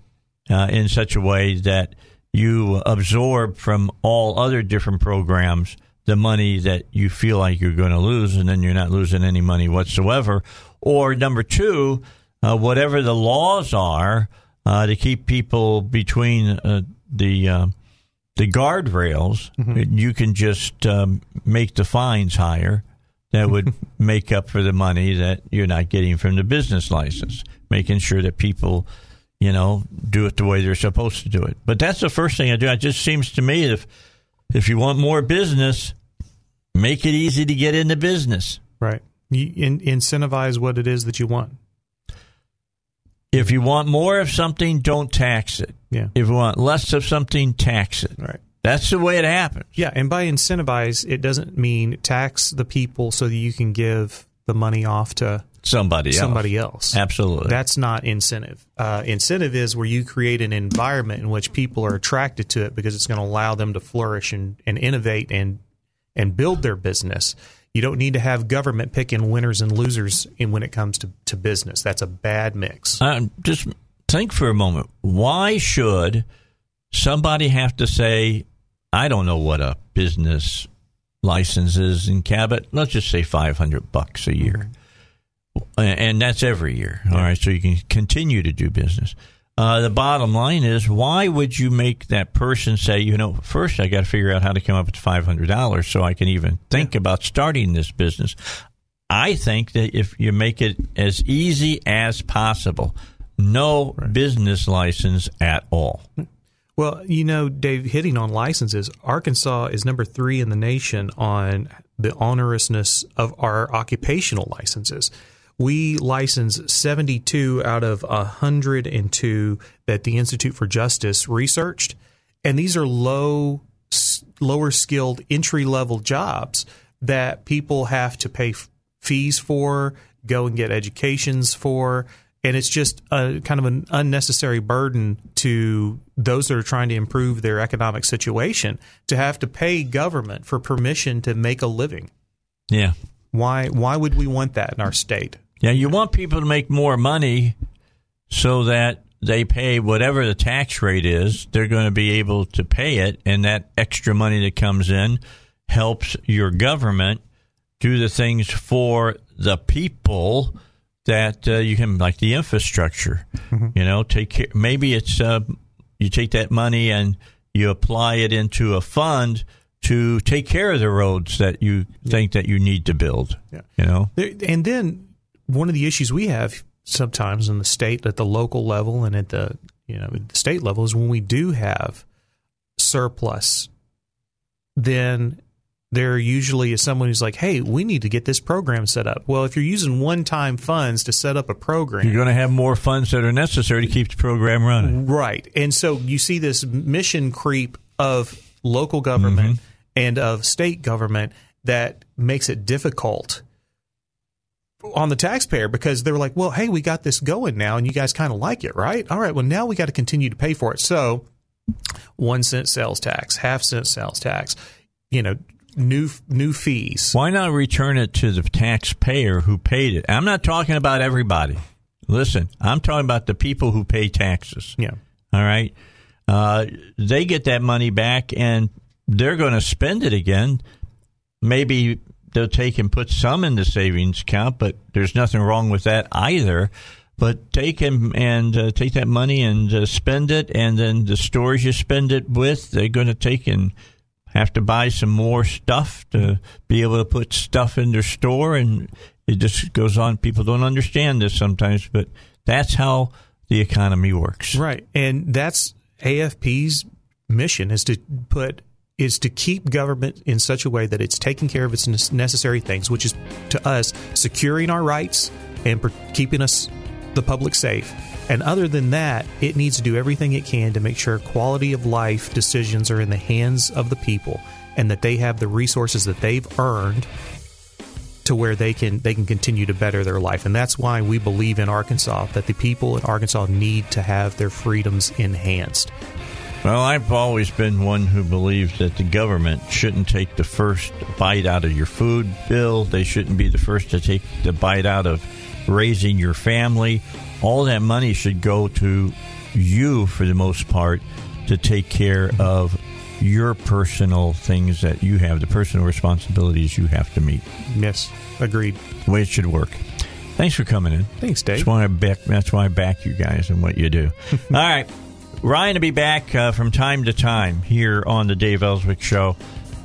uh, in such a way that you absorb from all other different programs the money that you feel like you're going to lose, and then you're not losing any money whatsoever. Or number two, uh, whatever the laws are uh, to keep people between uh, the uh, the guardrails, you can just um, make the fines higher. That would make up for the money that you're not getting from the business license, making sure that people you know, do it the way they're supposed to do it. But that's the first thing I do. It just seems to me if if you want more business, make it easy to get into business. Right. You in, incentivize what it is that you want. If you want more of something, don't tax it. Yeah. If you want less of something, tax it. Right. That's the way it happens. Yeah, and by incentivize, it doesn't mean tax the people so that you can give the money off to Somebody else. somebody else. Absolutely. That's not incentive. Uh, incentive is where you create an environment in which people are attracted to it because it's going to allow them to flourish and, and innovate and and build their business. You don't need to have government picking winners and losers in when it comes to, to business. That's a bad mix. Um, just think for a moment. Why should somebody have to say, I don't know what a business license is in Cabot? Let's just say 500 bucks a year. And that's every year. All right. So you can continue to do business. Uh, the bottom line is, why would you make that person say, you know, first I got to figure out how to come up with five hundred dollars so I can even think about starting this business? I think that if you make it as easy as possible, no business license at all. Well, you know, Dave, hitting on licenses, Arkansas is number three in the nation on the onerousness of our occupational licenses. We license 72 out of 102 that the Institute for Justice researched, and these are low, lower skilled entry level jobs that people have to pay f- fees for, go and get educations for, and it's just a kind of an unnecessary burden to those that are trying to improve their economic situation to have to pay government for permission to make a living. Yeah. Why why would we want that in our state? Yeah, you want people to make more money so that they pay whatever the tax rate is, they're going to be able to pay it, and that extra money that comes in helps your government do the things for the people that uh, you can like the infrastructure. You know, take care. Maybe it's uh, you take that money and you apply it into a fund to take care of the roads that you think that you need to build. Yeah. You know, And then one of the issues we have sometimes in the state, at the local level, and at the you know the state level, is when we do have surplus, then there usually is someone who's like, "Hey, we need to get this program set up." Well, if you're using one-time funds to set up a program, you're going to have more funds that are necessary to keep the program running. Right. And so you see this mission creep of local government mm-hmm. and of state government that makes it difficult on the taxpayer because they're like, well, hey, we got this going now and you guys kind of like it, right? All right. Well, now we got to continue to pay for it. So one cent sales tax, half cent sales tax, you know, new new fees. Why not return it to the taxpayer who paid it? I'm not talking about everybody. Listen, I'm talking about the people who pay taxes. Yeah. All right. Uh, they get that money back and they're going to spend it again. Maybe they'll take and put some in the savings account, but there's nothing wrong with that either. But take and, and uh, take that money and uh, spend it, and then the stores you spend it with, they're going to take and have to buy some more stuff to be able to put stuff in their store, and it just goes on. People don't understand this sometimes, but that's how the economy works. Right. And that's AFP's mission is to put is to keep government in such a way that it's taking care of its necessary things, which is to us securing our rights and keeping us the public safe. And other than that, it needs to do everything it can to make sure quality of life decisions are in the hands of the people and that they have the resources that they've earned to where they can they can continue to better their life. And that's why we believe in Arkansas that the people in Arkansas need to have their freedoms enhanced. Well, I've always been one who believes that the government shouldn't take the first bite out of your food bill. They shouldn't be the first to take the bite out of raising your family. All that money should go to you for the most part to take care of your personal things that you have, the personal responsibilities you have to meet. Yes, agreed. The way it should work. Thanks for coming in. Thanks, Dave. That's why I back. That's why I back you guys and what you do. All right, Ryan will be back uh, from time to time here on the Dave Elswick Show,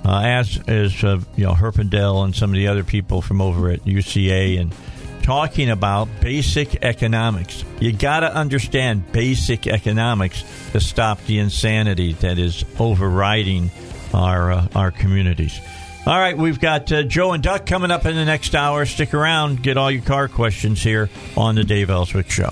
uh, as is uh, you know Horpedahl and some of the other people from over at UCA and talking about basic economics. You got to understand basic economics to stop the insanity that is overriding our uh, our communities. All right, we've got uh, Joe and Duck coming up in the next hour. Stick around, get all your car questions here on the Dave Elswick Show.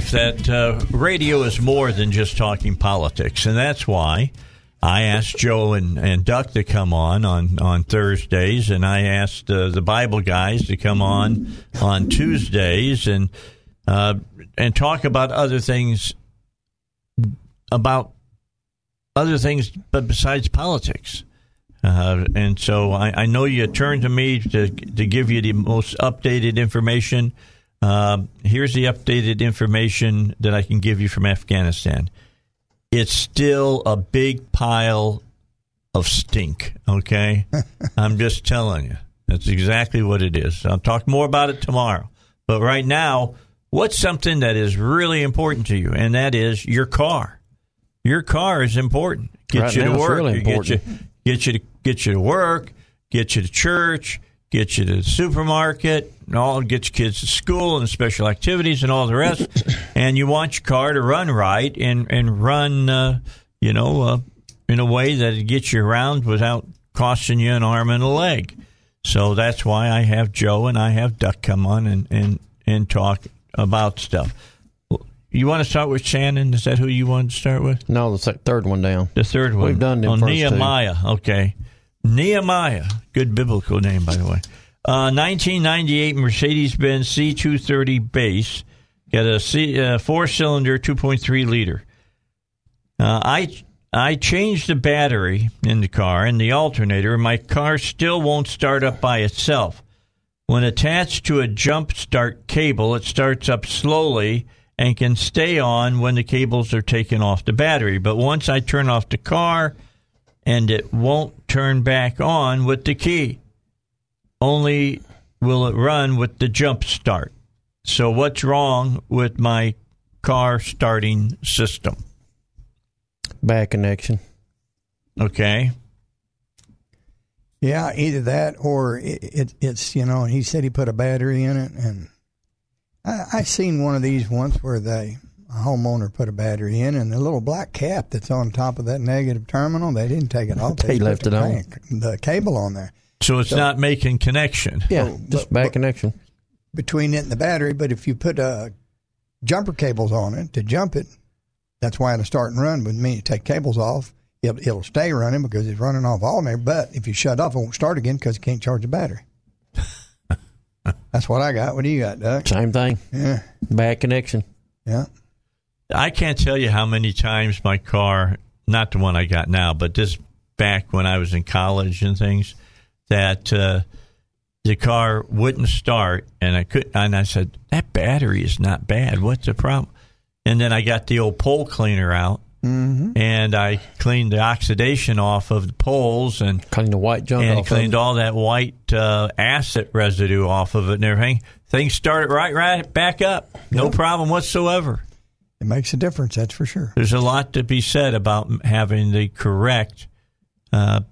That uh, radio is more than just talking politics, and that's why I asked Joe and, and Duck to come on on, on Thursdays, and I asked uh, the Bible guys to come on on Tuesdays and uh, and talk about other things about other things, but besides politics. Uh, and so I, I know you turned to me to to give you the most updated information. Um, here's the updated information that I can give you from Afghanistan. It's still a big pile of stink. Okay, I'm just telling you. That's exactly what it is. I'll talk more about it tomorrow. But right now, what's something that is really important to you, and that is your car. Your car is important. Get Right you now, to work. really Get you, get you to get you to work. Get you to church. Get you to the supermarket. And all get your kids to school and special activities and all the rest. and you want your car to run right and and run, uh, you know, uh, in a way that it gets you around without costing you an arm and a leg. So that's why I have Joe and I have Duck come on and, and, and talk about stuff. You want to start with Shannon? Is that who you want to start with? No, the third one down. The third one. We've done them oh, first two. Nehemiah. Okay. Nehemiah. Good biblical name, by the way. Uh, 1998 Mercedes Benz C230 base. Got a C, uh, four cylinder, 2.3 liter. Uh, I I changed the battery in the car and the alternator, my car still won't start up by itself. When attached to a jump start cable, it starts up slowly and can stay on when the cables are taken off the battery. But once I turn off the car, and it won't turn back on with the key. Only will it run with the jump start. So, what's wrong with my car starting system? Bad connection. Okay. Yeah, either that or it, it, it's you know. He said he put a battery in it, and I, I seen one of these once where they a homeowner put a battery in, and the little black cap that's on top of that negative terminal, they didn't take it off. They just left it the on. bank- the cable on there So, it's not making connection. Yeah, So, just but- bad but- connection. between it and the battery. But if you put uh, jumper cables on it to jump it, that's why it'll start and run. With me, you take cables off, it'll, it'll stay running because it's running off alternator. But if you shut off, it won't start again because it can't charge the battery. That's what I got. What do you got, Doug? Same thing. Yeah, Bad connection. yeah. I can't tell you how many times my car, not the one I got now, but this back when I was in college and things, that uh, the car wouldn't start, and I could, and I said that battery is not bad. What's the problem? And then I got the old pole cleaner out, and I cleaned the oxidation off of the poles and Clean the white junk and off. cleaned of all that white uh, acid residue off of it and everything. Things started right right back up, no Yep. problem whatsoever. It makes a difference. That's for sure. There's a lot to be said about having the correct uh,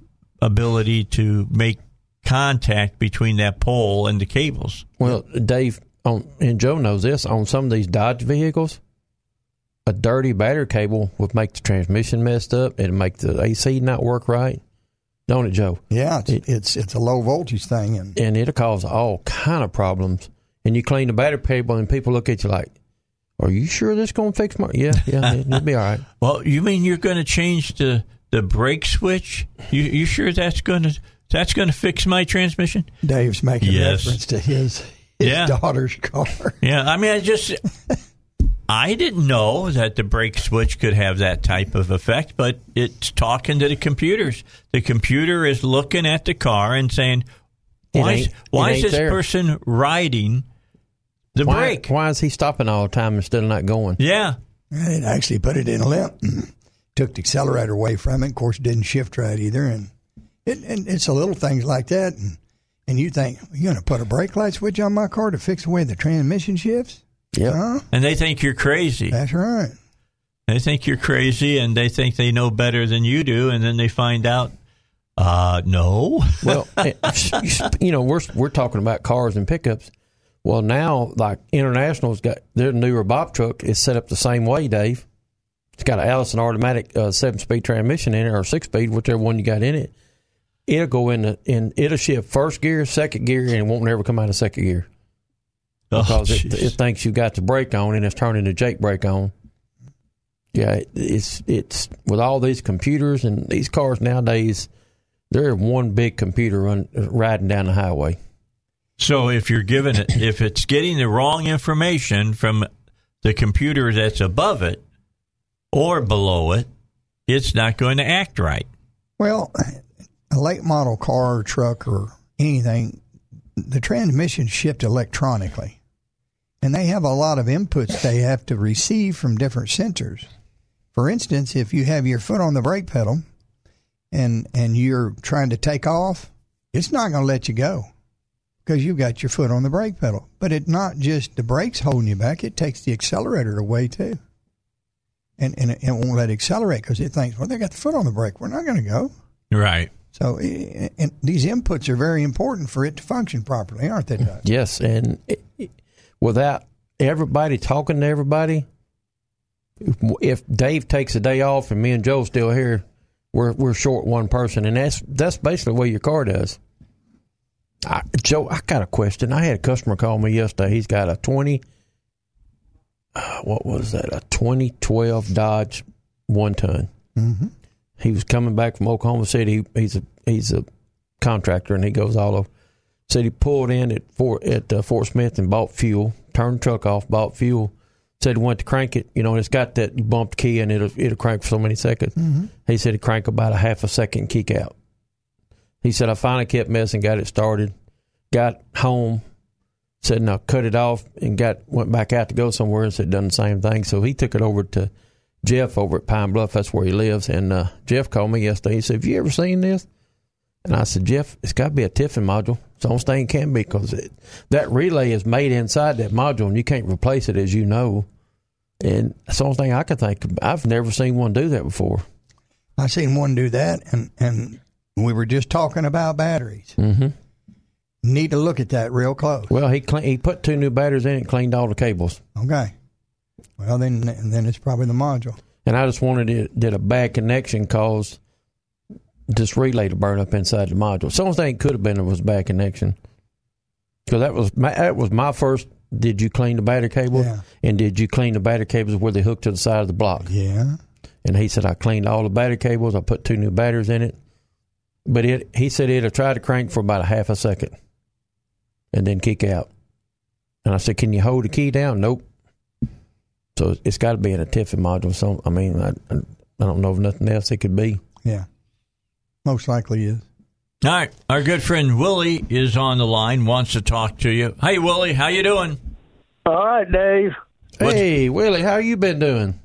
ability to make contact between that pole and the cables. Well, Dave, on, and Joe knows this. On some of these Dodge vehicles, a dirty battery cable would make the transmission messed up. It'd make the AC not work right. Don't it, Joe? Yeah, it's It- it's, it's a low voltage thing, and And it'll cause all kind of problems. And you clean the battery cable, and people look at you like, "Are you sure this going to fix my?" Yeah, yeah, it- it'll be all right. Well, you mean you're going to change the the brake switch? You you sure that's going to that's going to fix my transmission? Dave's making Yes. reference to his his Yeah. daughter's car. Yeah, I mean, I just I didn't know that the brake switch could have that type of effect, but it's talking to the computers. The computer is looking at the car and saying, It "Why is, why it is this there. person riding the Why, brake?" why is he stopping all the time instead of not going? Yeah, It actually put it in a limp. Took the accelerator away from it. Of course, didn't shift right either. And it and it's a little things like that. And and you think you're going to put a brake light switch on my car to fix the way the transmission shifts? Yeah. Huh? and they think you're crazy. That's right. They think you're crazy, and they think they know better than you do, and then they find out, uh, no. Well, you know, we're we're talking about cars and pickups. Well, now like International's got their newer Bob truck is set up the same way, Dave. It's got an Allison automatic uh, seven speed transmission in it or six speed, whichever one you got in it. It'll go in the, in it'll shift first gear, second gear, and it won't never come out of second gear oh, because oh, it, it thinks you got the brake on and it's turning the Jake brake on. Yeah, it, it's it's with all these computers and these cars nowadays, they're one big computer run, riding down the highway. So if you're given it, if it's getting the wrong information from the computer that's above it or below it, it's not going to act right. Well, a late model car or truck or anything, the transmission shift electronically. And they have a lot of inputs they have to receive from different sensors. For instance, if you have your foot on the brake pedal and and you're trying to take off, it's not going to let you go because you've got your foot on the brake pedal. But it's not just the brakes holding you back; it takes the accelerator away too, and and it won't let it accelerate because it thinks, well, they got the foot on the brake, we're not going to go. Right. So, and these inputs are very important for it to function properly, aren't they? Doug? Yes, and it, it- without everybody talking to everybody, if, if Dave takes a day off and me and Joe still here, we're we're short one person, and that's that's basically what your car does. I, Joe, I got a question. I had a customer call me yesterday. He's got a 20, uh, what was that? A 2012 Dodge one ton. Mm-hmm. He was coming back from Oklahoma City. He's a he's a contractor, and he goes all over. Said he pulled in at Fort at uh, Fort Smith and bought fuel. Turned the truck off, bought fuel. Said he went to crank it. You know, and it's got that you bump key and it'll it'll crank for so many seconds. Mm-hmm. He said he crank about a half a second kick out. He said I finally kept messing, got it started, got home, said now cut it off and got went back out to go somewhere and said done the same thing. So he took it over to Jeff over at Pine Bluff. That's where he lives. And uh, Jeff called me yesterday. He said, "Have you ever seen this?" And I said, "Jeff, it's got to be a TIPM module. It's the only thing it can be because it, that relay is made inside that module, and you can't replace it, as you know." And that's the only thing I could think. Of. I've never seen one do that before. I seen one do that, and and we were just talking about batteries. Mm-hmm. Need to look at that real close. Well, he clean, he put two new batteries in it, and cleaned all the cables. Okay. Well, then then it's probably the module. And I just wanted it did a bad connection cause this relay to burn up inside the module. Some thing could have been it was a bad connection because that was my, that was my first. Did you clean the battery cable? Yeah. And did you clean the battery cables where they hook to the side of the block? Yeah. And he said I cleaned all the battery cables. I put two new batteries in it, but it he said it'll try to crank for about a half a second, and then kick out. And I said, "Can you hold the key down?" Nope. So it's got to be in a TIPM module. So I mean, I, I don't know of nothing else it could be. Yeah. Most likely is. All right, our good friend Willie is on the line. Wants to talk to you. Hey, Willie, how you doing? All right, Dave. What's- Hey, Willie, how you been doing?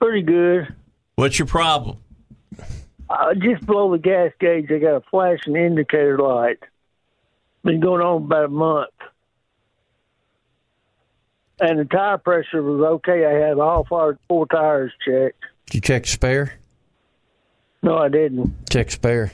Pretty good. What's your problem? Uh, just below the gas gauge, I got a flashing indicator light. Been going on about a month. And the tire pressure was okay. I had all four, four tires checked. Did you check spare? No, I didn't. Check spare.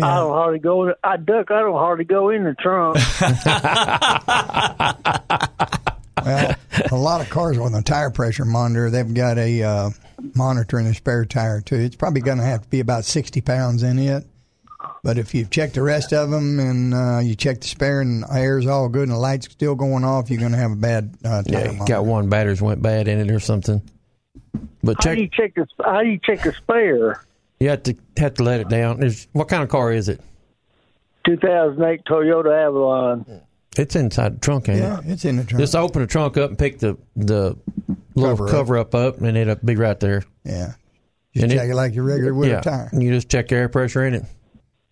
I don't hardly go. In, I duck. I don't hardly go in the trunk. Well, a lot of cars on the tire pressure monitor, they've got a uh, monitor in the spare tire too. It's probably going to have to be about sixty pounds in it. But if you check the rest of them and uh, you check the spare and the air's all good and the light's still going off, you're going to have a bad uh, tire Yeah, monitor. got one batteries went bad in it or something. But how do you check the? How do you check the spare? You have to have to let it down. There's, what kind of car is it? 2008 Toyota Avalon. It's inside the trunk, ain't Yeah, it? it's in the trunk. Just open the trunk up and pick the the little Cover cover, up. up. up and it'll be right there. yeah. Just And it- check it, like your regular would yeah, tire. and you just check the air pressure in it.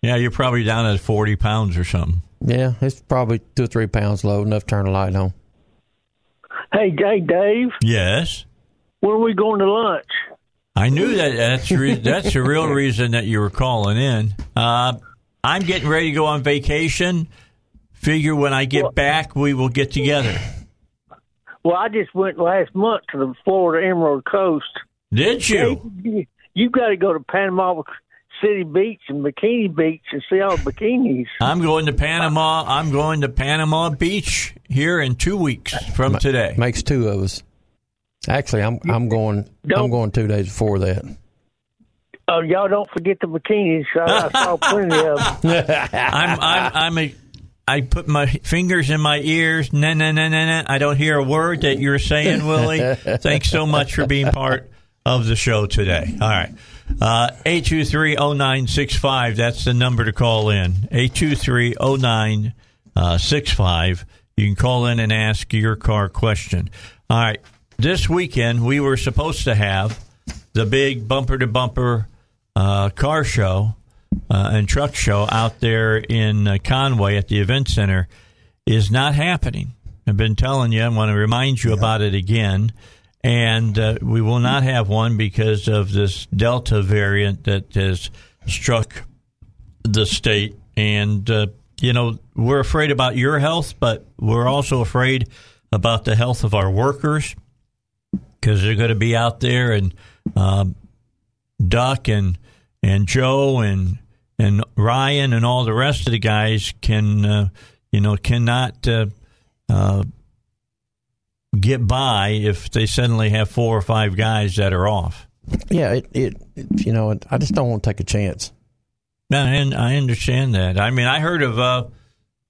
Yeah, you're probably down at 40 pounds or something. Yeah, it's probably two or three pounds low, enough to turn the light on. Hey, hey, Dave. Yes. When are we going to lunch? I knew that. That's re- that's the real reason that you were calling in. Uh, I'm getting ready to go on vacation. Figure when I get back, we will get together. Well, I just went last month to the Florida Emerald Coast. Did you? Hey, you got to go to Panama City Beach and Bikini Beach and see all the bikinis. I'm going to Panama. I'm going to Panama Beach here in two weeks from today. Makes two of us. Actually, I'm I'm going I'm going two days before that. Oh, y'all don't forget the bikinis. I, I saw plenty of them. I'm I'm I'm a. I put my fingers in my ears. No, no, no, no, no. I don't hear a word that you're saying, Willie. Thanks so much for being part of the show today. All right. Uh, 823-0965. That's the number to call in. 823-0965. You can call in and ask your car question. All right. This weekend, we were supposed to have the big bumper to bumper uh, car show uh, and truck show out there in uh, Conway at the event center is not happening. I've been telling you, I want to remind you about it again. And uh, we will not have one because of this Delta variant that has struck the state. And, uh, you know, we're afraid about your health, but we're also afraid about the health of our workers because they're going to be out there and um, Duck and and Joe and and Ryan and all the rest of the guys can uh, you know cannot uh, uh, get by if they suddenly have four or five guys that are off. Yeah, it, it, it you know I just don't want to take a chance. No, and I understand that. I mean, I heard of uh,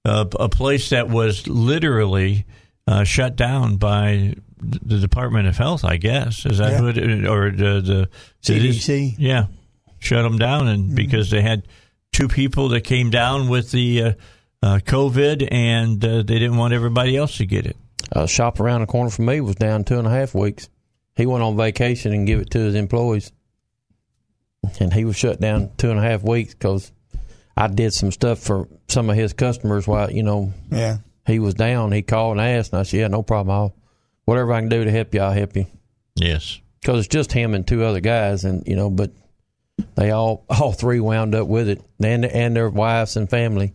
a, a place that was literally uh, shut down by the Department of Health. I guess is that Yeah. who it, or the the CDC. yeah, shut them down, Mm-hmm. and because they had two people that came down with the uh, uh, COVID, and uh, they didn't want everybody else to get it. A shop around the corner from me was down two and a half weeks. He went on vacation and give it to his employees, and he was shut down two and a half weeks because I did some stuff for some of his customers while you know Yeah. he was down. He called and asked, and I said, "Yeah, no problem. I'll whatever I can do to help you, I'll help you." Yes. Because it's just him and two other guys, and you know, but they all all three wound up with it, and and their wives and family.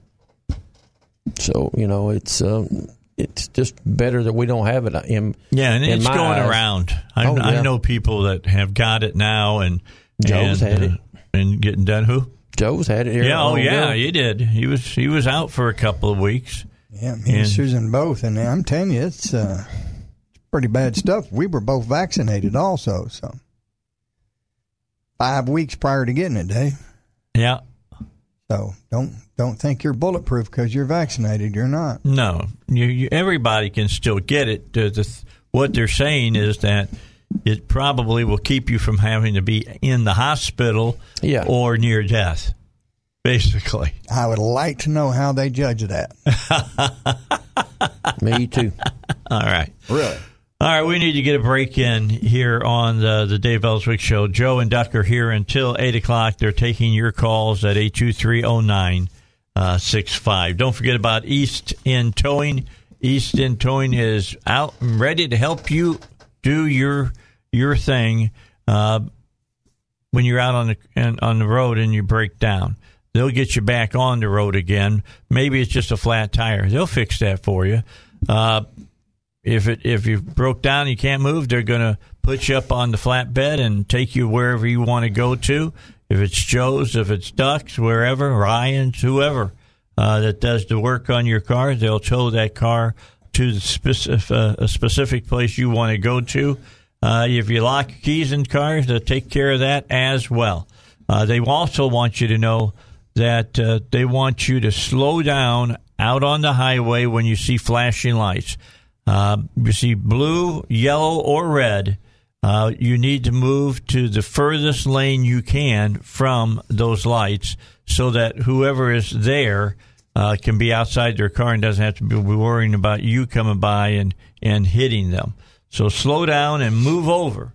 So you know, it's um, it's just better that we don't have it. In, Yeah, and in it's going eyes. around. I, Oh, I know people that have got it now, and Joe's and, had it. uh, and getting done. Who? Joe's had it here. Yeah, oh yeah, Longville. he did. He was he was out for a couple of weeks. Yeah, me and, And- Susan both, and I'm telling you, it's uh, pretty bad stuff. We were both vaccinated, also, so five weeks prior to getting it, Dave. Yeah, So don't don't think you're bulletproof because you're vaccinated. You're not. no, you, you, everybody can still get it. The, the, what they're saying is that it probably will keep you from having to be in the hospital Yeah. or near death. Basically, I would like to know how they judge that. Me too. all right. Really? All right, we need to get a break in here on the, the Dave Elswick Show. Joe and Duck are here until 8 o'clock. They're taking your calls at 8230965. Don't forget about East End Towing. East End Towing is out and ready to help you do your your thing uh, when you're out on the on the road and you break down. They'll get you back on the road again. Maybe it's just a flat tire. They'll fix that for you. Uh, if it if you broke down you can't move, they're going to put you up on the flatbed and take you wherever you want to go to. If it's Joe's, if it's Ducks, wherever, Ryan's, whoever uh, that does the work on your car, they'll tow that car to the specific, uh, a specific place you want to go to. Uh, if you lock keys in cars, they'll take care of that as well. Uh, they also want you to know that uh, they want you to slow down out on the highway when you see flashing lights. Uh, you see blue, yellow, or red. Uh, you need to move to the furthest lane you can from those lights so that whoever is there uh, can be outside their car and doesn't have to be worrying about you coming by and, and hitting them. So slow down and move over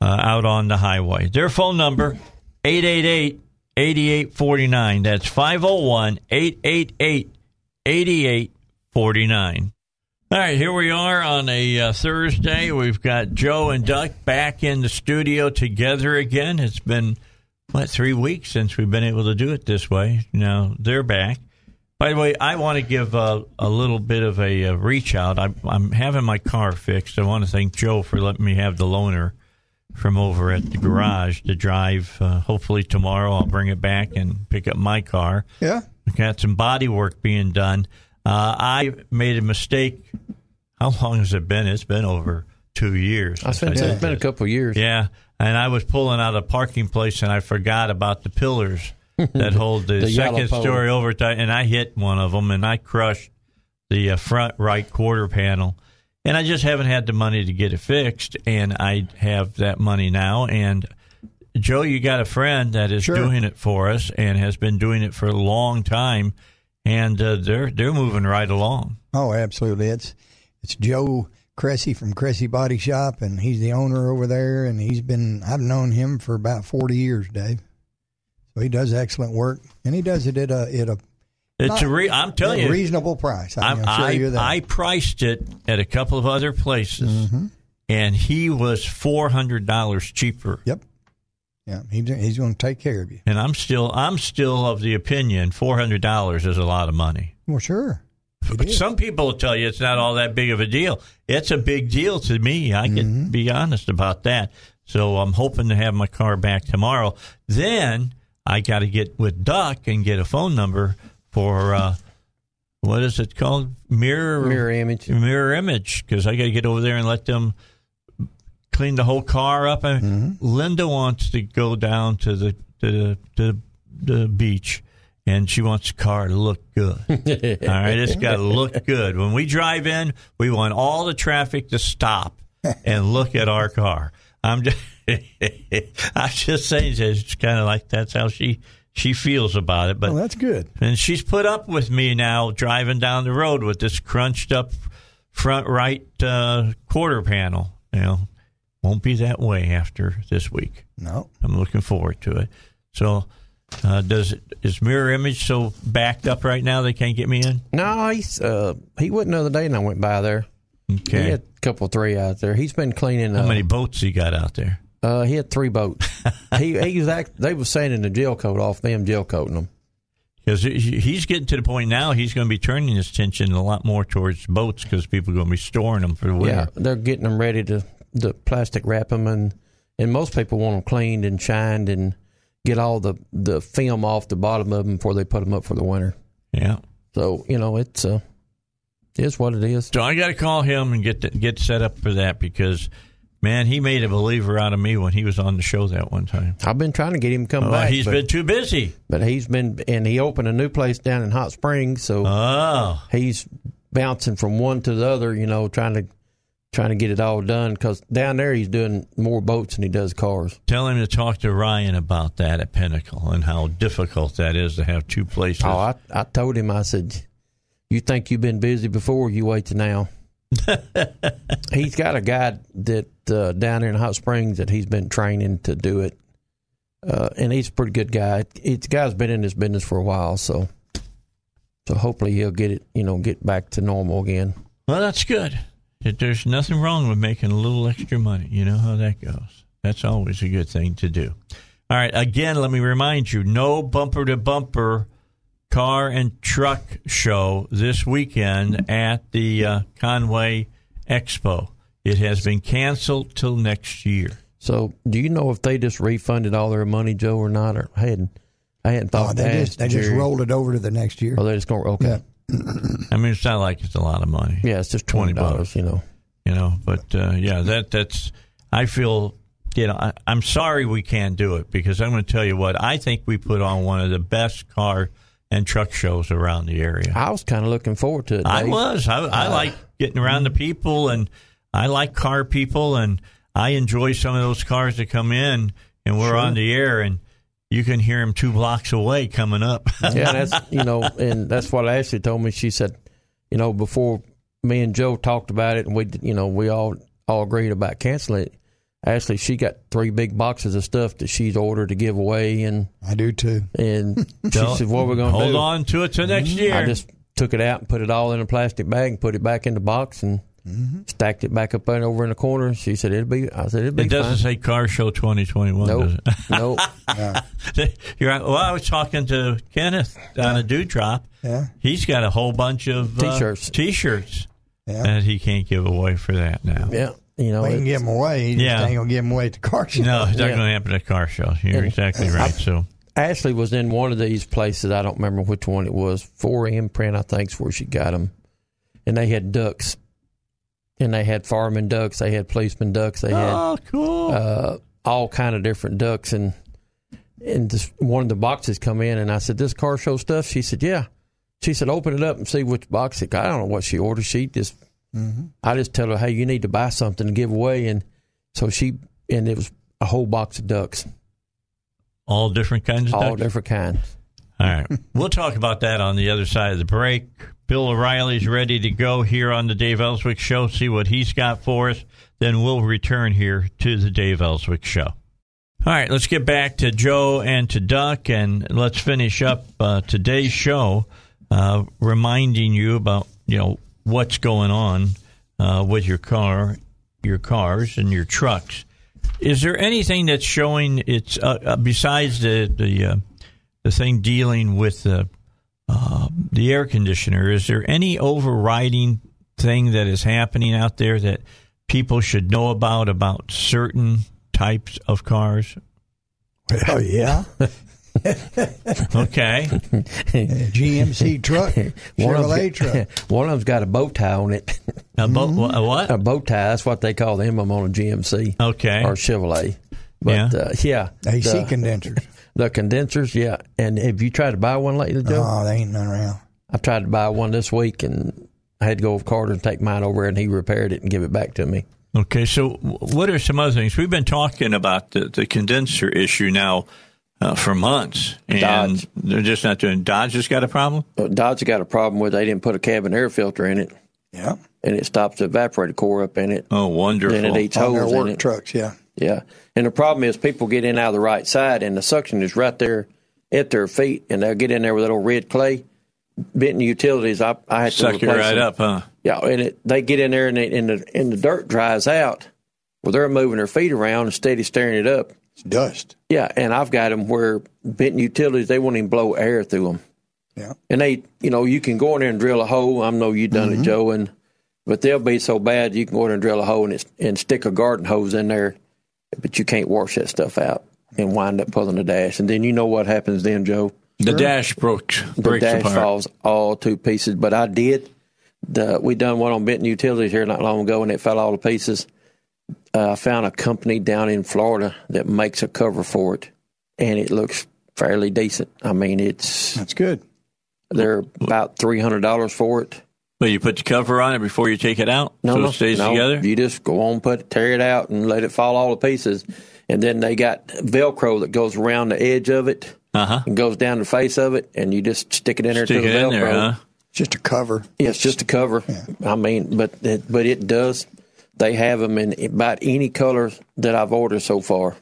uh, out on the highway. Their phone number, 888 8849. That's 501 888 8849. All right, here we are on a uh, Thursday. We've got Joe and Duck back in the studio together again. It's been, what, three weeks since we've been able to do it this way. Now they're back. By the way, I want to give uh, a little bit of a, uh reach out. I'm, I'm having my car fixed. I want to thank Joe for letting me have the loaner from over at the garage to drive. Uh, hopefully tomorrow I'll bring it back and pick up my car. Yeah. Got some body work being done. Uh, I made a mistake. How long has it been? It's been over two years. I think it's been a couple of years. Yeah, and I was pulling out a parking place and I forgot about the pillars that hold the, The second story over and I hit one of them and I crushed the uh, front right quarter panel. And I just haven't had the money to get it fixed, and I have that money now. And Joe, you got a friend that is Sure. doing it for us and has been doing it for a long time, and uh, they're they're moving right along. Oh, absolutely. It's it's Joe Cressy from Cressy Body Shop, and he's the owner over there. And he's been I've known him for about forty years, Dave. So he does excellent work, and he does it at a at a, It's a re- I'm telling you, reasonable price. I I'm, I, you that. I priced it at a couple of other places, Mm-hmm. and he was four hundred dollars cheaper. yep. Yeah, he's he's going to take care of you. And I'm still I'm still of the opinion four hundred dollars is a lot of money. Well, sure. But is. some people will tell you it's not all that big of a deal. It's a big deal to me. I can Mm-hmm. be honest about that. So I'm hoping to have my car back tomorrow. Then I got to get with Duck and get a phone number for uh, what is it called? Mirror Mirror image. mirror image because I got to get over there and let them clean the whole car up. And Linda wants to go down to the to the, to the beach and she wants the car to look good. all right, it's got to look good. When we drive in, we want all the traffic to stop and look at our car. I'm just, I'm just saying, it's kind of like that's how she she feels about it. But Well, that's good. and she's put up with me now driving down the road with this crunched up front right uh, quarter panel. You know, won't be that way after this week. No. I'm looking forward to it. So, uh, does is mirror image so backed up right now they can't get me in? No, he's uh, he went the other day, and I went by there. He Okay. had a couple, three out there. He's been cleaning. How uh, many boats he got out there? Uh, he had three boats. he he was act, they were sanding the gel coat off them, gel coating them. Because he's getting to the point now he's going to be turning his attention a lot more towards boats because people are going to be storing them for the winter. Yeah, they're getting them ready to the plastic wrap them, and and most people want them cleaned and shined and get all the the film off the bottom of them before they put them up for the winter. Yeah. So you know it's uh, it is what it is. So I got to call him and get the, get set up for that because, man, he made a believer out of me when he was on the show that one time. I've been trying to get him to come Oh, back. he's but, been too busy. but he's been and he opened a new place down in Hot Springs, so Oh, he's bouncing from one to the other. You know, trying to trying to get it all done because down there he's doing more boats than he does cars. tell him to talk to Ryan about that at Pinnacle and how difficult that is to have two places. Oh, I, I told him, I said, you think you've been busy before, you wait till now. he's got a guy that uh, down there in Hot Springs that he's been training to do it. Uh, and he's a pretty good guy. It's the guy's been in this business for a while, so so hopefully he'll get it, you know, get back to normal again. well, that's good. That There's nothing wrong with making a little extra money. You know how that goes. That's always a good thing to do. All right. Again, let me remind you no bumper to bumper car and truck show this weekend at the uh, Conway Expo. It has been canceled till next year. So, do you know if they just refunded all their money, Joe, or not? Or I hadn't, I hadn't thought Oh, to they just they just rolled it over to the next year. Oh, they just going okay. Yeah. I mean, it's not like it's a lot of money. Yeah, it's just 20 bucks. dollars. You know, you know but uh, yeah that that's i feel you know I, i'm sorry we can't do it because i'm going to tell you what i think we put on one of the best car and truck shows around the area I was kind of looking forward to it. i was i, I like getting around the people and i like car people and i enjoy some of those cars that come in and we're on the air and you can hear them two blocks away coming up yeah, that's you know, and that's what Ashley told me. She said, you know, before me and Joe talked about it, and we, you know, we all all agreed about canceling it. Ashley, she got three big boxes of stuff that she's ordered to give away, and I do too. and she said, "What we're going to hold do?" on to it till next mm-hmm. year I just took it out and put it all in a plastic bag and put it back in the box and stacked it back up and over in the corner. She said, "It'll be." I said, "It'll be it doesn't fine." say car show 2021 does Nope, it nope. You're right. Well, I was talking to Kenneth on a dewdrop. Yeah. He's got a whole bunch of uh, T-shirts. T-shirts Yeah. that he can't give away for that now. Yeah, you know, We can it- give them away. You just Yeah. ain't gonna give them away at the car show. No, it's not Yeah. going to happen at car show. You're And exactly right. So, Ashley was in one of these places. I don't remember which one it was. 4imprint, I think, is where she got them. And they had ducks. And they had fireman ducks. They had policeman ducks. They had oh, cool. uh, all kind of different ducks. And and this, one of the boxes come in, and I said, "This car show stuff." She said, "Yeah." She said, "Open it up and see which box." It, I don't know what she ordered. She just, I just tell her, "Hey, you need to buy something to give away." And so she, and it was a whole box of ducks, All different kinds of ducks. all ducks. different kinds. All right. We'll talk about that on the other side of the break. Bill O'Reilly's ready to go here on the Dave Elswick Show, see what he's got for us. Then we'll return here to the Dave Elswick Show. All right, let's get back to Joe and to Duck, and let's finish up uh, today's show, uh, reminding you about you know what's going on uh, with your car, your cars, and your trucks. Is there anything that's showing it's uh, uh, besides the the uh, the thing dealing with the uh, the air conditioner? Is there any overriding thing that is happening out there that people should know about about certain types of cars? Oh yeah. Okay, GMC truck, One of Chevrolet them, truck. one of them's got a bow tie on it. a bo- a what? a bow tie. That's what they call the emblem on a GMC Okay, or Chevrolet. But Yeah. yeah, uh, yeah AC the- condensers. The condensers, yeah. And have you tried to buy one lately, Joe? Oh, they ain't none around. I tried to buy one this week, and I had to go with Carter and take mine over, and he repaired it and give it back to me. Okay, so what are some other things? We've been talking about the, the condenser issue now uh, for months, and Dodge. they're just not doing. Dodge has got a problem. But Dodge got a problem with they didn't put a cabin air filter in it, Yeah. and it stops the evaporator core up in it. Oh, wonderful! Then it eats On their holes in it. trucks, yeah. Yeah. And the problem is people get in out of the right side and the suction is right there at their feet and they'll get in there with a little red clay. Benton Utilities, I, I had to Suck it right them. up, huh? Yeah, and it, they get in there and, they, and, the, and the dirt dries out. Well, they're moving their feet around instead of stirring it up. It's dust. Yeah, and I've got them where Benton Utilities, they won't even blow air through them. Yeah. And they, you know, you can go in there and drill a hole. I know you've done it, mm-hmm. Joe, and but they'll be so bad you can go in there and drill a hole and, it's, and stick a garden hose in there, but you can't wash that stuff out and wind up pulling the dash. And then you know what happens then, Joe? The dash broke, The dash apart. falls all to pieces. But I did. The, we done one on Benton Utilities here not long ago, and it fell all to pieces. Uh, I found a company down in Florida that makes a cover for it, and it looks fairly decent. I mean, it's That's good. they're about three hundred dollars for it. But you put the cover on it before you take it out, No, so it stays no. together. You just go on, put tear it out, and let it fall all to pieces. And then they got Velcro that goes around the edge of it Uh huh. and goes down the face of it, and you just stick it in there Stick to it the in Velcro. there, huh? Just a cover. Yeah, it's just a cover. I mean, but it, but it does. They have them in about any color that I've ordered so far.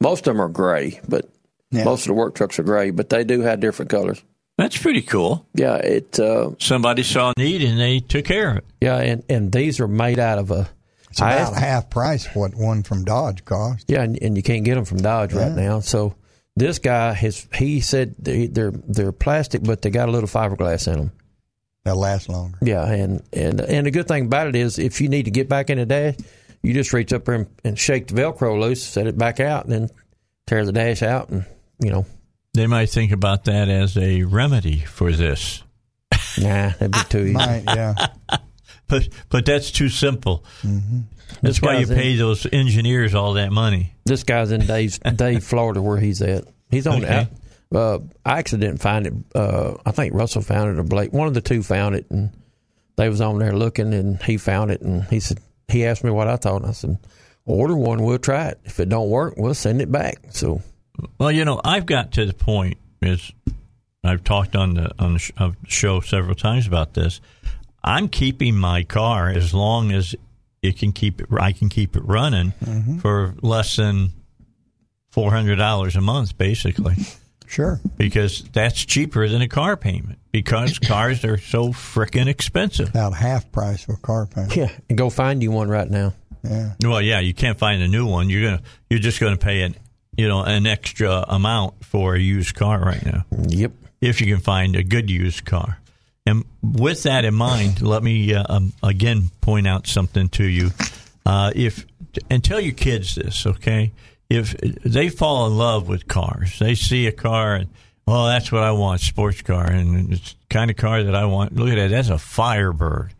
Most of them are gray, but Yeah. most of the work trucks are gray. But they do have different colors. That's pretty cool. Yeah, it. Uh, Somebody saw a need and they took care of it. yeah, and and these are made out of a. It's about asked- half price what one from Dodge cost. Yeah, and, and you can't get them from Dodge right now. So this guy has he said they, they're they're plastic, but they got a little fiberglass in them. They'll last longer. Yeah, and and and the good thing about it is if you need to get back in the dash, you just reach up there and, and shake the Velcro loose, set it back out, and then tear the dash out, and you know, They might think about that as a remedy for this, nah, that'd be too easy. Might, yeah. but but that's too simple. Mm-hmm. That's why you guy's in- pay those engineers all that money. This guy's in Dave's Dave, Florida, where he's at. He's on Okay. the. Uh, I actually didn't find it. Uh, I think Russell found it or Blake. One of the two found it, and they was on there looking, and he found it, and he said he asked me what I thought. And I said, "Order one, we'll try it. If it don't work, we'll send it back." So Well, you know, I've got to the point is I've talked on the on the sh- of the show several times about this. I'm keeping my car as long as it can keep it. I can keep it running mm-hmm. for less than four hundred dollars a month, basically, Sure. because that's cheaper than a car payment. Because cars are so frickin' expensive. About half price for a car payment. yeah, and go find you one right now. Yeah. Well, yeah, you can't find a new one. You're gonna you're just gonna pay an you know an extra amount for a used car right now. Yep. if you can find a good used car. And with that in mind, let me uh, um, again point out something to you. Uh, if and tell your kids this, okay? If they fall in love with cars, they see a car and well, that's what I want, sports car, and it's the kind of car that I want. Look at that, that's a Firebird.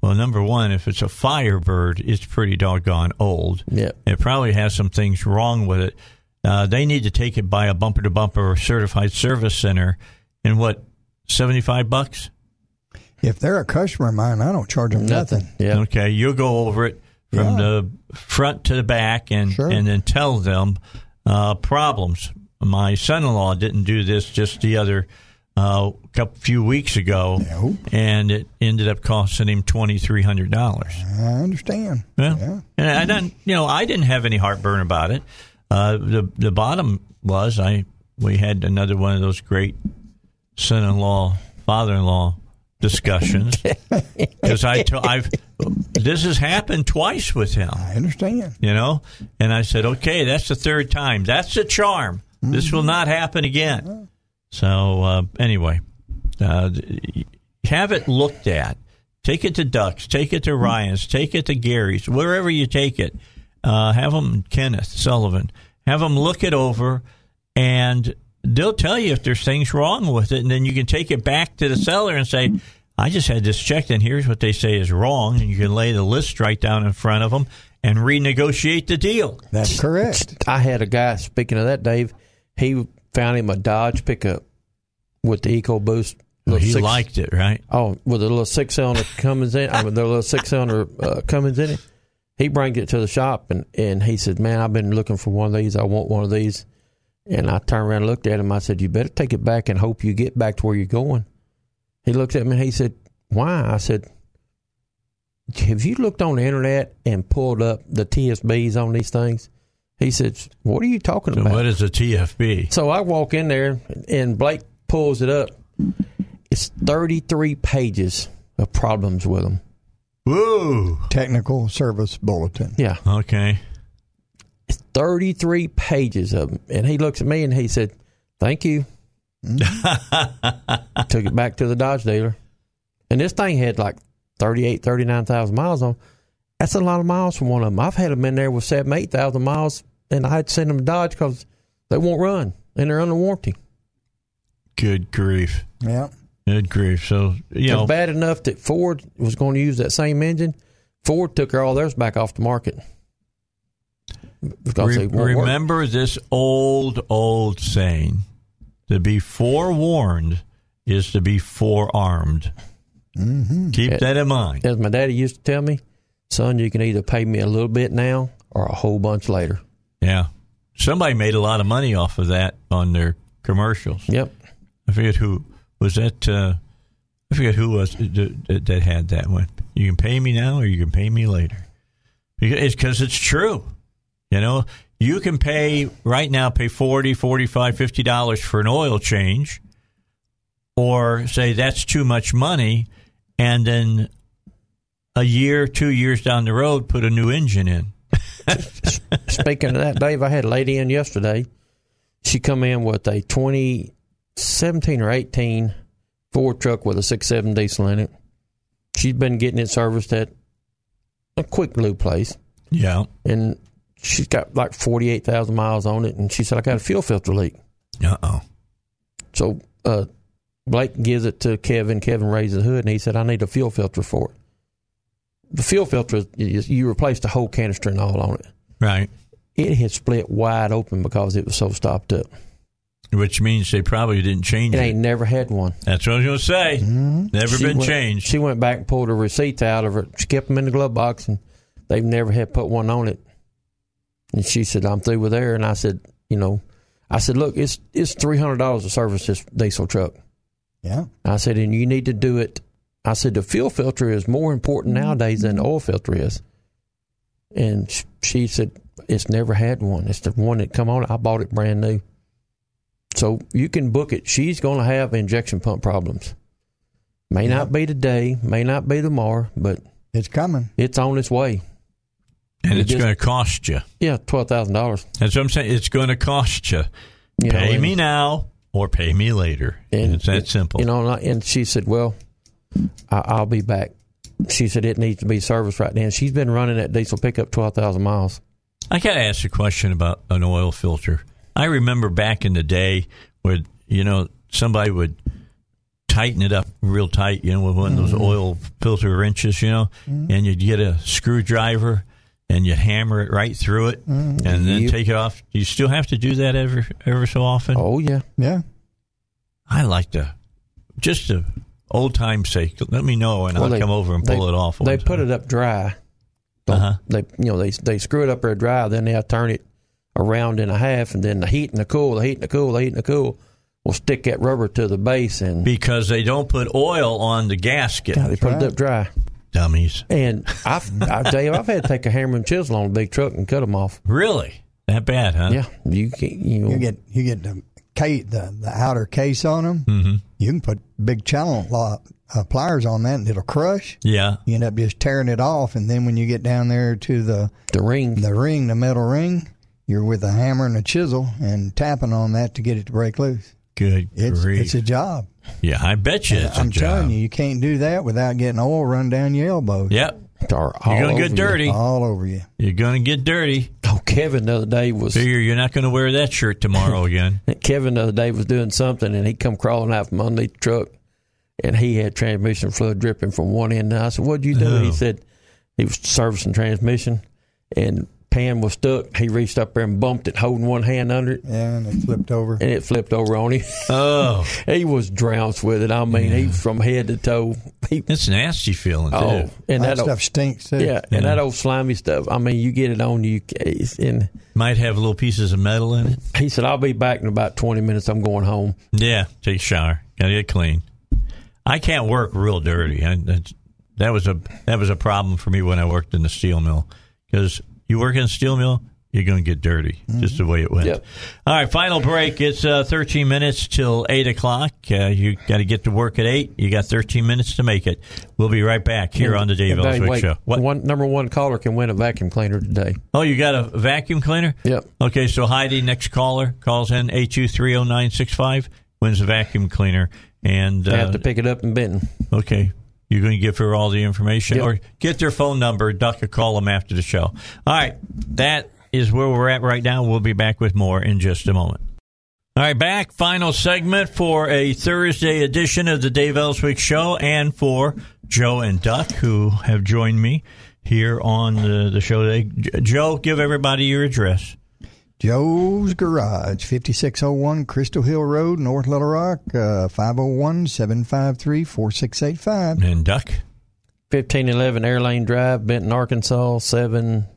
Well, number one, if it's a Firebird, it's pretty doggone old. Yep. It probably has some things wrong with it. Uh, they need to take it by a bumper to bumper certified service center. And what, 75 bucks? If they're a customer of mine, I don't charge them nothing. Yeah. Okay, you'll go over it from Yeah. the front to the back and, Sure. and then tell them uh, problems. My son in law didn't do this just the other uh, couple few weeks ago, No. and it ended up costing him twenty three hundred dollars. I understand. Well, Yeah. and I didn't, you know, I didn't have any heartburn about it. Uh, the the bottom was I we had another one of those great son-in-law father-in-law discussions because I to, I've this has happened twice with him, I understand. you know, and I said, okay, that's the third time. That's the charm. This will not happen again. So uh, anyway, uh, have it looked at. Take it to Ducks. Take it to Ryan's. Take it to Gary's. Wherever you take it, uh, have them Kenneth Sullivan. Have them look it over, and they'll tell you if there's things wrong with it, and then you can take it back to the seller and say, "I just had this checked, and here's what they say is wrong," and you can lay the list right down in front of them and renegotiate the deal. That's correct. I had a guy. Speaking of that, Dave, he found him a Dodge pickup with the EcoBoost. Well, little he six- liked it, right? Oh, with a little six cylinder Cummins in, I mean, the little six cylinder uh, Cummins in it. He brings it to the shop and and he said, "Man, I've been looking for one of these. I want one of these." And I turned around and looked at him. I said, "You better take it back and hope you get back to where you're going." He looked at me and he said, "Why?" I said, "Have you looked on the internet and pulled up the TSBs on these things?" He said, "What are you talking So about?" what is a TFB? So I walk in there and Blake pulls it up. It's 33 pages of problems with them. Woo! Technical Service Bulletin. Yeah, Okay. it's 33 pages of them. And he looks at me and he said, "Thank you." Mm-hmm. Took it back to the Dodge dealer. And this thing had like 38, 39,000 miles on. That's a lot of miles for one of them. I've had them in there with seven, 8,000 miles, and I had to send them to Dodge because they won't run and they're under warranty. Good grief. Yeah. Good grief. So you know, bad enough that Ford was going to use that same engine. Ford took all theirs back off the market re- they won't work. remember this old old saying: "To be forewarned is to be forearmed." Mm-hmm. Keep that in mind. As my daddy used to tell me, son, you can either pay me a little bit now or a whole bunch later. Yeah. Somebody made a lot of money off of that on their commercials. Yep. I forget who was that. Uh, I forget who was that, that- had that one. You can pay me now, or you can pay me later. Because it's because it's true. You know, you can pay right now, pay 40 45 50 dollars for an oil change, or say that's too much money, and then a year, two years down the road, put a new engine in. Speaking of that, Dave, I had a lady in yesterday. She come in with a 2017 or 18 Ford truck with a six seven diesel in it. She's been getting it serviced at a quick lube place. Yeah. and she's got like 48,000 miles on it. And she said, I got a fuel filter leak. Uh oh. So uh, Blake gives it to Kevin. Kevin raises the hood and he said, I need a fuel filter for it. The fuel filter, is you replace the whole canister and all on it. Right. It had split wide open because it was so stopped up. Which means they probably didn't change It it. ain't never had one. That's what I was going to say. Mm-hmm. Never She been went- changed. She went back and pulled her receipts out of it. She kept them in the glove box and they've never had put one on it. And she said, I'm through with her. And I said, you know, I said, look, it's it's three hundred dollars to service this diesel truck. Yeah. I said, and you need to do it. I said, the fuel filter is more important mm-hmm. nowadays than the oil filter is. And she said, it's never had one. It's the one that come on. I bought it brand new. So you can book it. She's going to have injection pump problems. May not be today, may not be tomorrow, but It's coming. it's on its way. and it it's just- going to cost you. Yeah, twelve thousand dollars. That's what I'm saying. It's going to cost you. You know, pay and- me now or pay me later. And it's that it- simple. You know, and, and she said, "Well, I, I'll be back." She said it needs to be serviced right now. She's been running that diesel pickup twelve thousand miles. I got to ask a question about an oil filter. I remember back in the day where, you know, somebody would tighten it up real tight, you know, with one of those mm-hmm. oil filter wrenches, you know, mm-hmm. and you'd get a screwdriver and you'd hammer it right through it mm-hmm. and then Yep. take it off. Do you still have to do that ever, ever so often? Oh yeah, Yeah. I like to, just to old time's sake, let me know and Well, I'll they- come over and they- pull it off. They put it up dry. Uh-huh. They you know they they screw it up there dry. Then they'll turn it around and a half, and then the heat and the cool, the heat and the cool, the heat and the cool will stick that rubber to the base, and because they don't put oil on the gasket. yeah, they put it up dry. Dummies. And I've, I tell you, I've had to take a hammer and chisel on a big truck and cut them off. Really? That bad, huh? Yeah, you can you know You get you get the case, the, the outer case on them. hmm You can put big channel lo- uh, pliers on that, and it'll crush. Yeah. You end up just tearing it off, and then when you get down there to the the ring. the ring, the metal ring, you're with a hammer and a chisel and tapping on that to get it to break loose. Good It's grief. it's a job. yeah, I bet you it's I'm a job. telling you, you can't do that without getting oil run down your elbows. Yep. Are You're going to get dirty. all over you. You're going to get dirty. Oh, Kevin the other day was Figure you're not going to wear that shirt tomorrow again. Kevin the other day was doing something and he come crawling out from underneath the truck and he had transmission fluid dripping from one end. And I said, "What'd you do?" Oh. He said he was servicing transmission and pan was stuck. He reached up there and bumped it, holding one hand under it, Yeah, and it flipped over. and it flipped over on him. Oh, he was trounced with it. I mean, he from head to toe. He, it's nasty feeling too. oh, and that that, old, stuff stinks too. yeah, and that old slimy stuff. I mean, you get it on you, it's- and Might have little pieces of metal in it. he said, "I'll be back in about twenty minutes. I'm going home." Yeah, take a shower. Gotta get clean. I can't work real dirty. I, that's, that was a that was a problem for me when I worked in the steel mill because you work in a steel mill, you're going to get dirty. Just the way it went. Yep. All right, final break. It's uh, 13 minutes till eight o'clock. Uh, you got to get to work at eight. You got 13 minutes to make it. We'll be right back here on the Dave Elswick Show. What? One number one caller can win a vacuum cleaner today. Oh, you got a vacuum cleaner? Yep. Okay, so Heidi, next caller, calls in 8230965, wins a vacuum cleaner. And uh, have to pick it up in Benton. Okay. You're going to give her all the information Yep. or get their phone number. Duck a call them after the show. All right. That is where we're at right now. We'll be back with more in just a moment. All right, back. Final segment for a Thursday edition of the Dave Elswick Show and for Joe and Duck, who have joined me here on the, the show today. Joe, give everybody your address. Joe's Garage, 5601 Crystal Hill Road, North Little Rock, uh, 501 753 4685. And Duck. 1511 Airlane Drive, Benton, Arkansas, 7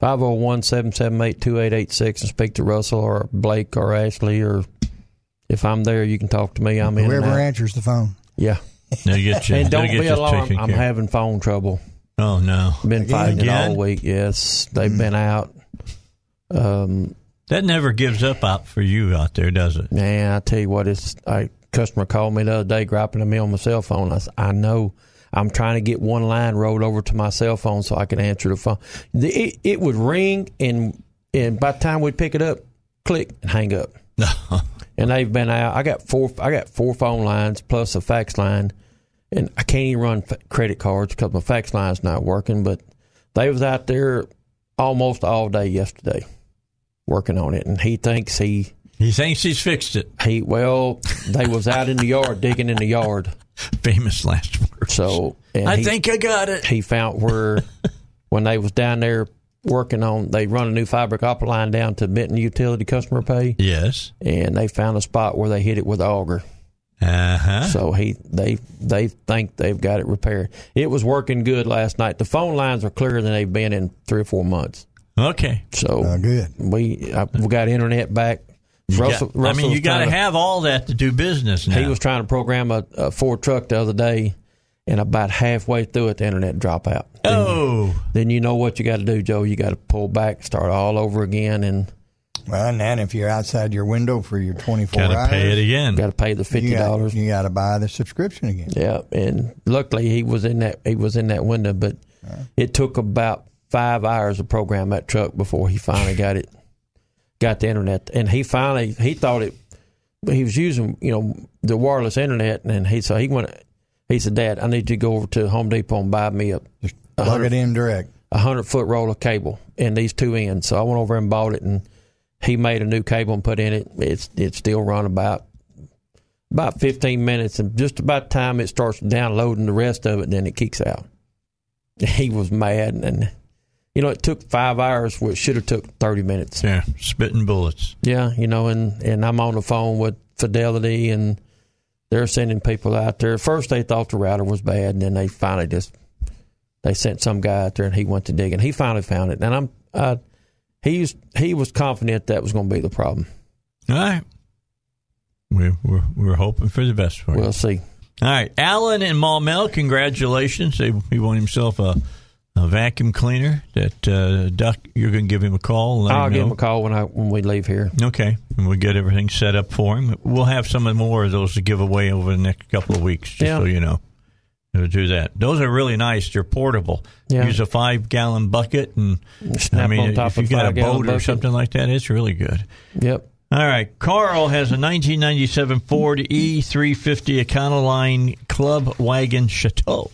501 778 2886 and speak to Russell or Blake or Ashley or if I'm there, you can talk to me. I'm in. Whoever answers the phone. Yeah. They'll get you, And they'll don't get be you alarmed. I'm care having phone trouble. Oh, no. Been fighting it Again? all week. Yes. They've been out. Um, That never gives up out for you out there, does it? Man, I tell you what, it's a customer called me the other day, griping at me on my cell phone. I said, I know. I'm trying to get one line rolled over to my cell phone so I can answer the phone. The, it, it would ring, and and by the time we'd pick it up, click and hang up. and they've been out. I got four. I got four phone lines plus a fax line, and I can't even run fa- credit cards because my fax line's not working. But they was out there almost all day yesterday working on it, and he thinks he He thinks he's fixed it. he well, they was out in the yard digging in the yard. Famous last words. So and I he, think I got it. he found where when they was down there working on they run a new fiber optic line down to Benton Utility Customer Pay, Yes. and they found a spot where they hit it with auger. Uh huh. So he they they think they've got it repaired. It was working good last night. The phone lines are clearer than they've been in three or four months. Okay. So Uh, good. we I, we got internet back. Russell, Yeah. I mean, you got to have all that to do business now. He was trying to program a, a Ford truck the other day, and about halfway through it, the internet drop out. Oh, then you know what you got to do, Joe. You got to pull back, start all over again, and Well, and then if you're outside your window for your 24 got to hours, pay it again. got to pay the fifty you got, dollars. you got to buy the subscription again. Yeah, and luckily he was in that he was in that window, but it took about five hours to program that truck before he finally got it, got the internet, and he finally he thought it. He was using you know the wireless internet, and he so he went. He said, "Dad, I need you to go over to Home Depot and buy me a plug it in direct. a hundred foot roll of cable and these two ends." So I went over and bought it, and he made a new cable and put in it. It's it still run about about 15 minutes, and just about the time it starts downloading the rest of it, then it kicks out. He was mad, and you know it took five hours, which should have took 30 minutes. yeah, spitting bullets. Yeah, you know, and and I'm on the phone with Fidelity, and they're sending people out there. First, they thought the router was bad, and then they finally just they sent some guy out there, and he went to dig, and he finally found it. And I'm uh, he's he was confident that was going to be the problem. All right. We're, we're, we're hoping for the best for you. We'll see. All right. Alan and Maumelle, congratulations. They, he won himself a, a vacuum cleaner that, uh, Duck, you're going to give him a call. I'll him give know. him a call when I when we leave here. Okay, and we'll get everything set up for him. We'll have some more of those to give away over the next couple of weeks, just Yeah. so you know. We'll do that. Those are really nice. They're portable. Yeah. Use a five gallon bucket, and Snap I mean, on top if you of got a boat or bucket. something like that, it's really good. Yep. All right, Carl has a 1997 Ford E350 Econoline Club Wagon Chateau,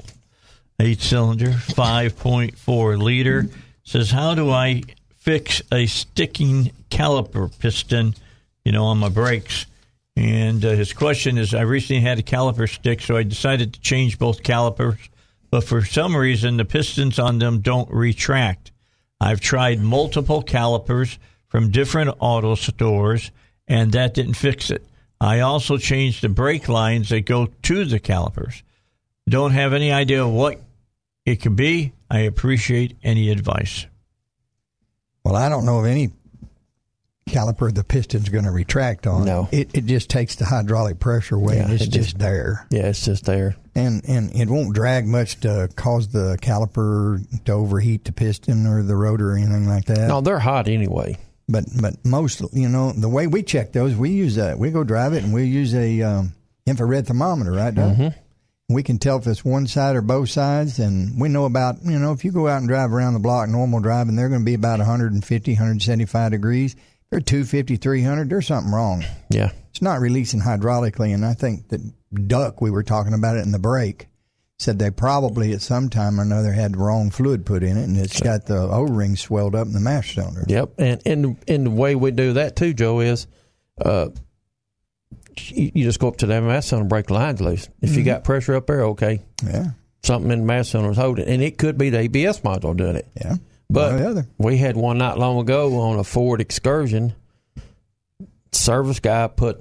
eight cylinder, 5.4 liter. Says, how do I fix a sticking caliper piston, you know, on my brakes? And uh, his question is, I recently had a caliper stick, so I decided to change both calipers, but for some reason the pistons on them don't retract. I've tried multiple calipers from different auto stores, and that didn't fix it. I also changed the brake lines that go to the calipers. Don't have any idea what it could be. I appreciate any advice. Well, I don't know of any caliper the piston's going to retract on. No. It, it just takes the hydraulic pressure away and Yeah, it's it just, just- there. Yeah, it's just there. And and it won't drag much to cause the caliper to overheat the piston or the rotor or anything like that. No, they're hot anyway. But but most you know the way we check those, we use a we go drive it and we use a um, infrared thermometer, right? Doug? We can tell if it's one side or both sides, and we know about you know if you go out and drive around the block normal driving, they're going to be about 150, 175 degrees. They're 250, 300. There's something wrong. Yeah. It's not releasing hydraulically, and I think that Duck we were talking about it in the break said they probably at some time or another had the wrong fluid put in it, and it's got the O ring swelled up in the master cylinder. Yep. And and and the way we do that too, Joe, is uh you, just go up to that mass cylinder and break the lines loose. If you mm-hmm. got pressure up there, okay. Yeah, Something in the mass cylinder is holding. And it could be the ABS module doing it. yeah. But we had one not long ago on a Ford excursion. Service guy put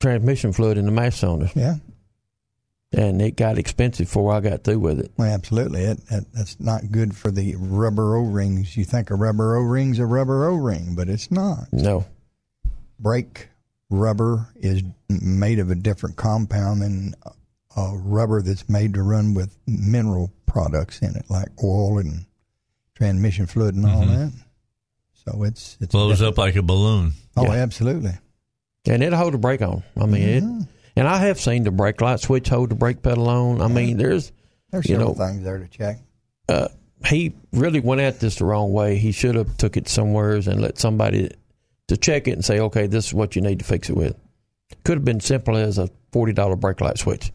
transmission fluid in the mass cylinder, Yeah. and it got expensive before I got through with it. Well, absolutely. It, it, that's not good for the rubber O rings. You think a rubber O ring's a rubber O ring, but it's not. No, Brake rubber is made of a different compound than a rubber that's made to run with mineral products in it, like oil and transmission fluid and all that. So it's it's Blows different. up like a balloon. Oh, Yeah. absolutely. and it'll hold the brake on. I mean, it. And I have seen the brake light switch hold the brake pedal on. I mean, there's There's You several know- things there to check. uh, he really went at this the wrong way. He should have took it somewheres and let somebody to check it and say, okay, this is what you need to fix it with. Could have been simple as a forty dollar brake light switch.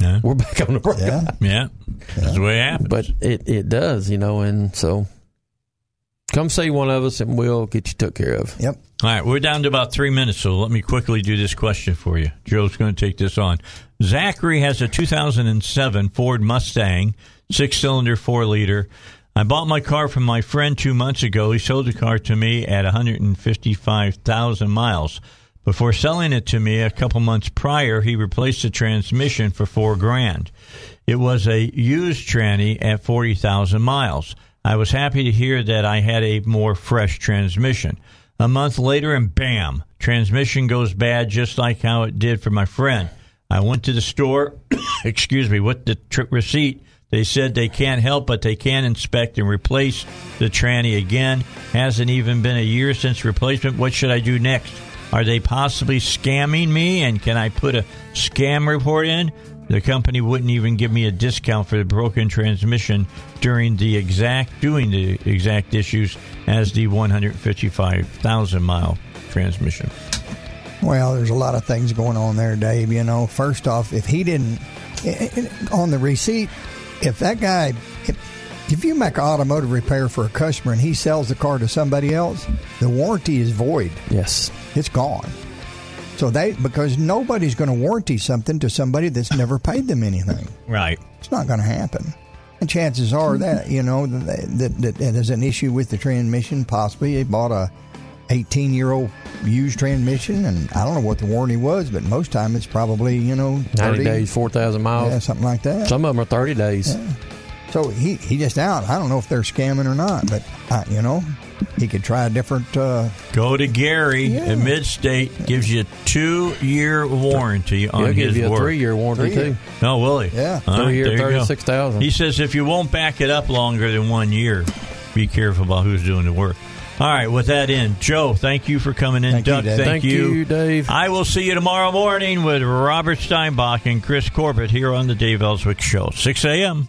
Yeah. We're back on the brake. Yeah. Yeah. That's the way it happens. But it, it does, you know, and so come see one of us and we'll get you took care of. Yep. All right, we're down to about three minutes, so let me quickly do this question for you. Joe's going to take this on. Zachary has a 2007 Ford Mustang, six cylinder, four liter. I bought my car from my friend two months ago. He sold the car to me at 155,000 miles. Before selling it to me a couple months prior, he replaced the transmission for four grand. It was a used tranny at 40,000 miles. I was happy to hear that I had a more fresh transmission. A month later, and bam, transmission goes bad just like how it did for my friend. I went to the store, excuse me, with the receipt. They said they can't help, but they can inspect and replace the tranny again. Hasn't even been a year since replacement. What should I do next? Are they possibly scamming me? And can I put a scam report in? The company wouldn't even give me a discount for the broken transmission during the exact doing the exact issues as the 155,000 mile transmission. Well, there's a lot of things going on there, Dave. You know, first off, if he didn't i- i- on the receipt, if that guy, if, if you make automotive repair for a customer and he sells the car to somebody else, the warranty is void. Yes. It's gone. So they because nobody's going to warranty something to somebody that's never paid them anything. Right. It's not going to happen. And chances are that you know that, that, that there's an issue with the transmission. Possibly they bought a 18 year old used transmission, and I don't know what the warranty was, but most time it's probably you know 90 30, days, 4,000 miles. yeah, something like that. Some of them are 30 days. So he he just out. I don't know if they're scamming or not, but uh, you know he could try a different. Uh, Go to Gary Yeah. at Midstate. Gives you a two year warranty on He'll his give you a work. three year warranty, Three-year. too. No, will he? Yeah. All right, Three year, there you go. 36,000. He says if you won't back it up longer than one year, be careful about who's doing the work. All right, with that in, Joe, thank you for coming in. Thank you, Doug, Dave. thank, Thank you, Dave. I will see you tomorrow morning with Robert Steinbach and Chris Corbett here on the Dave Elswick Show, 6 a.m.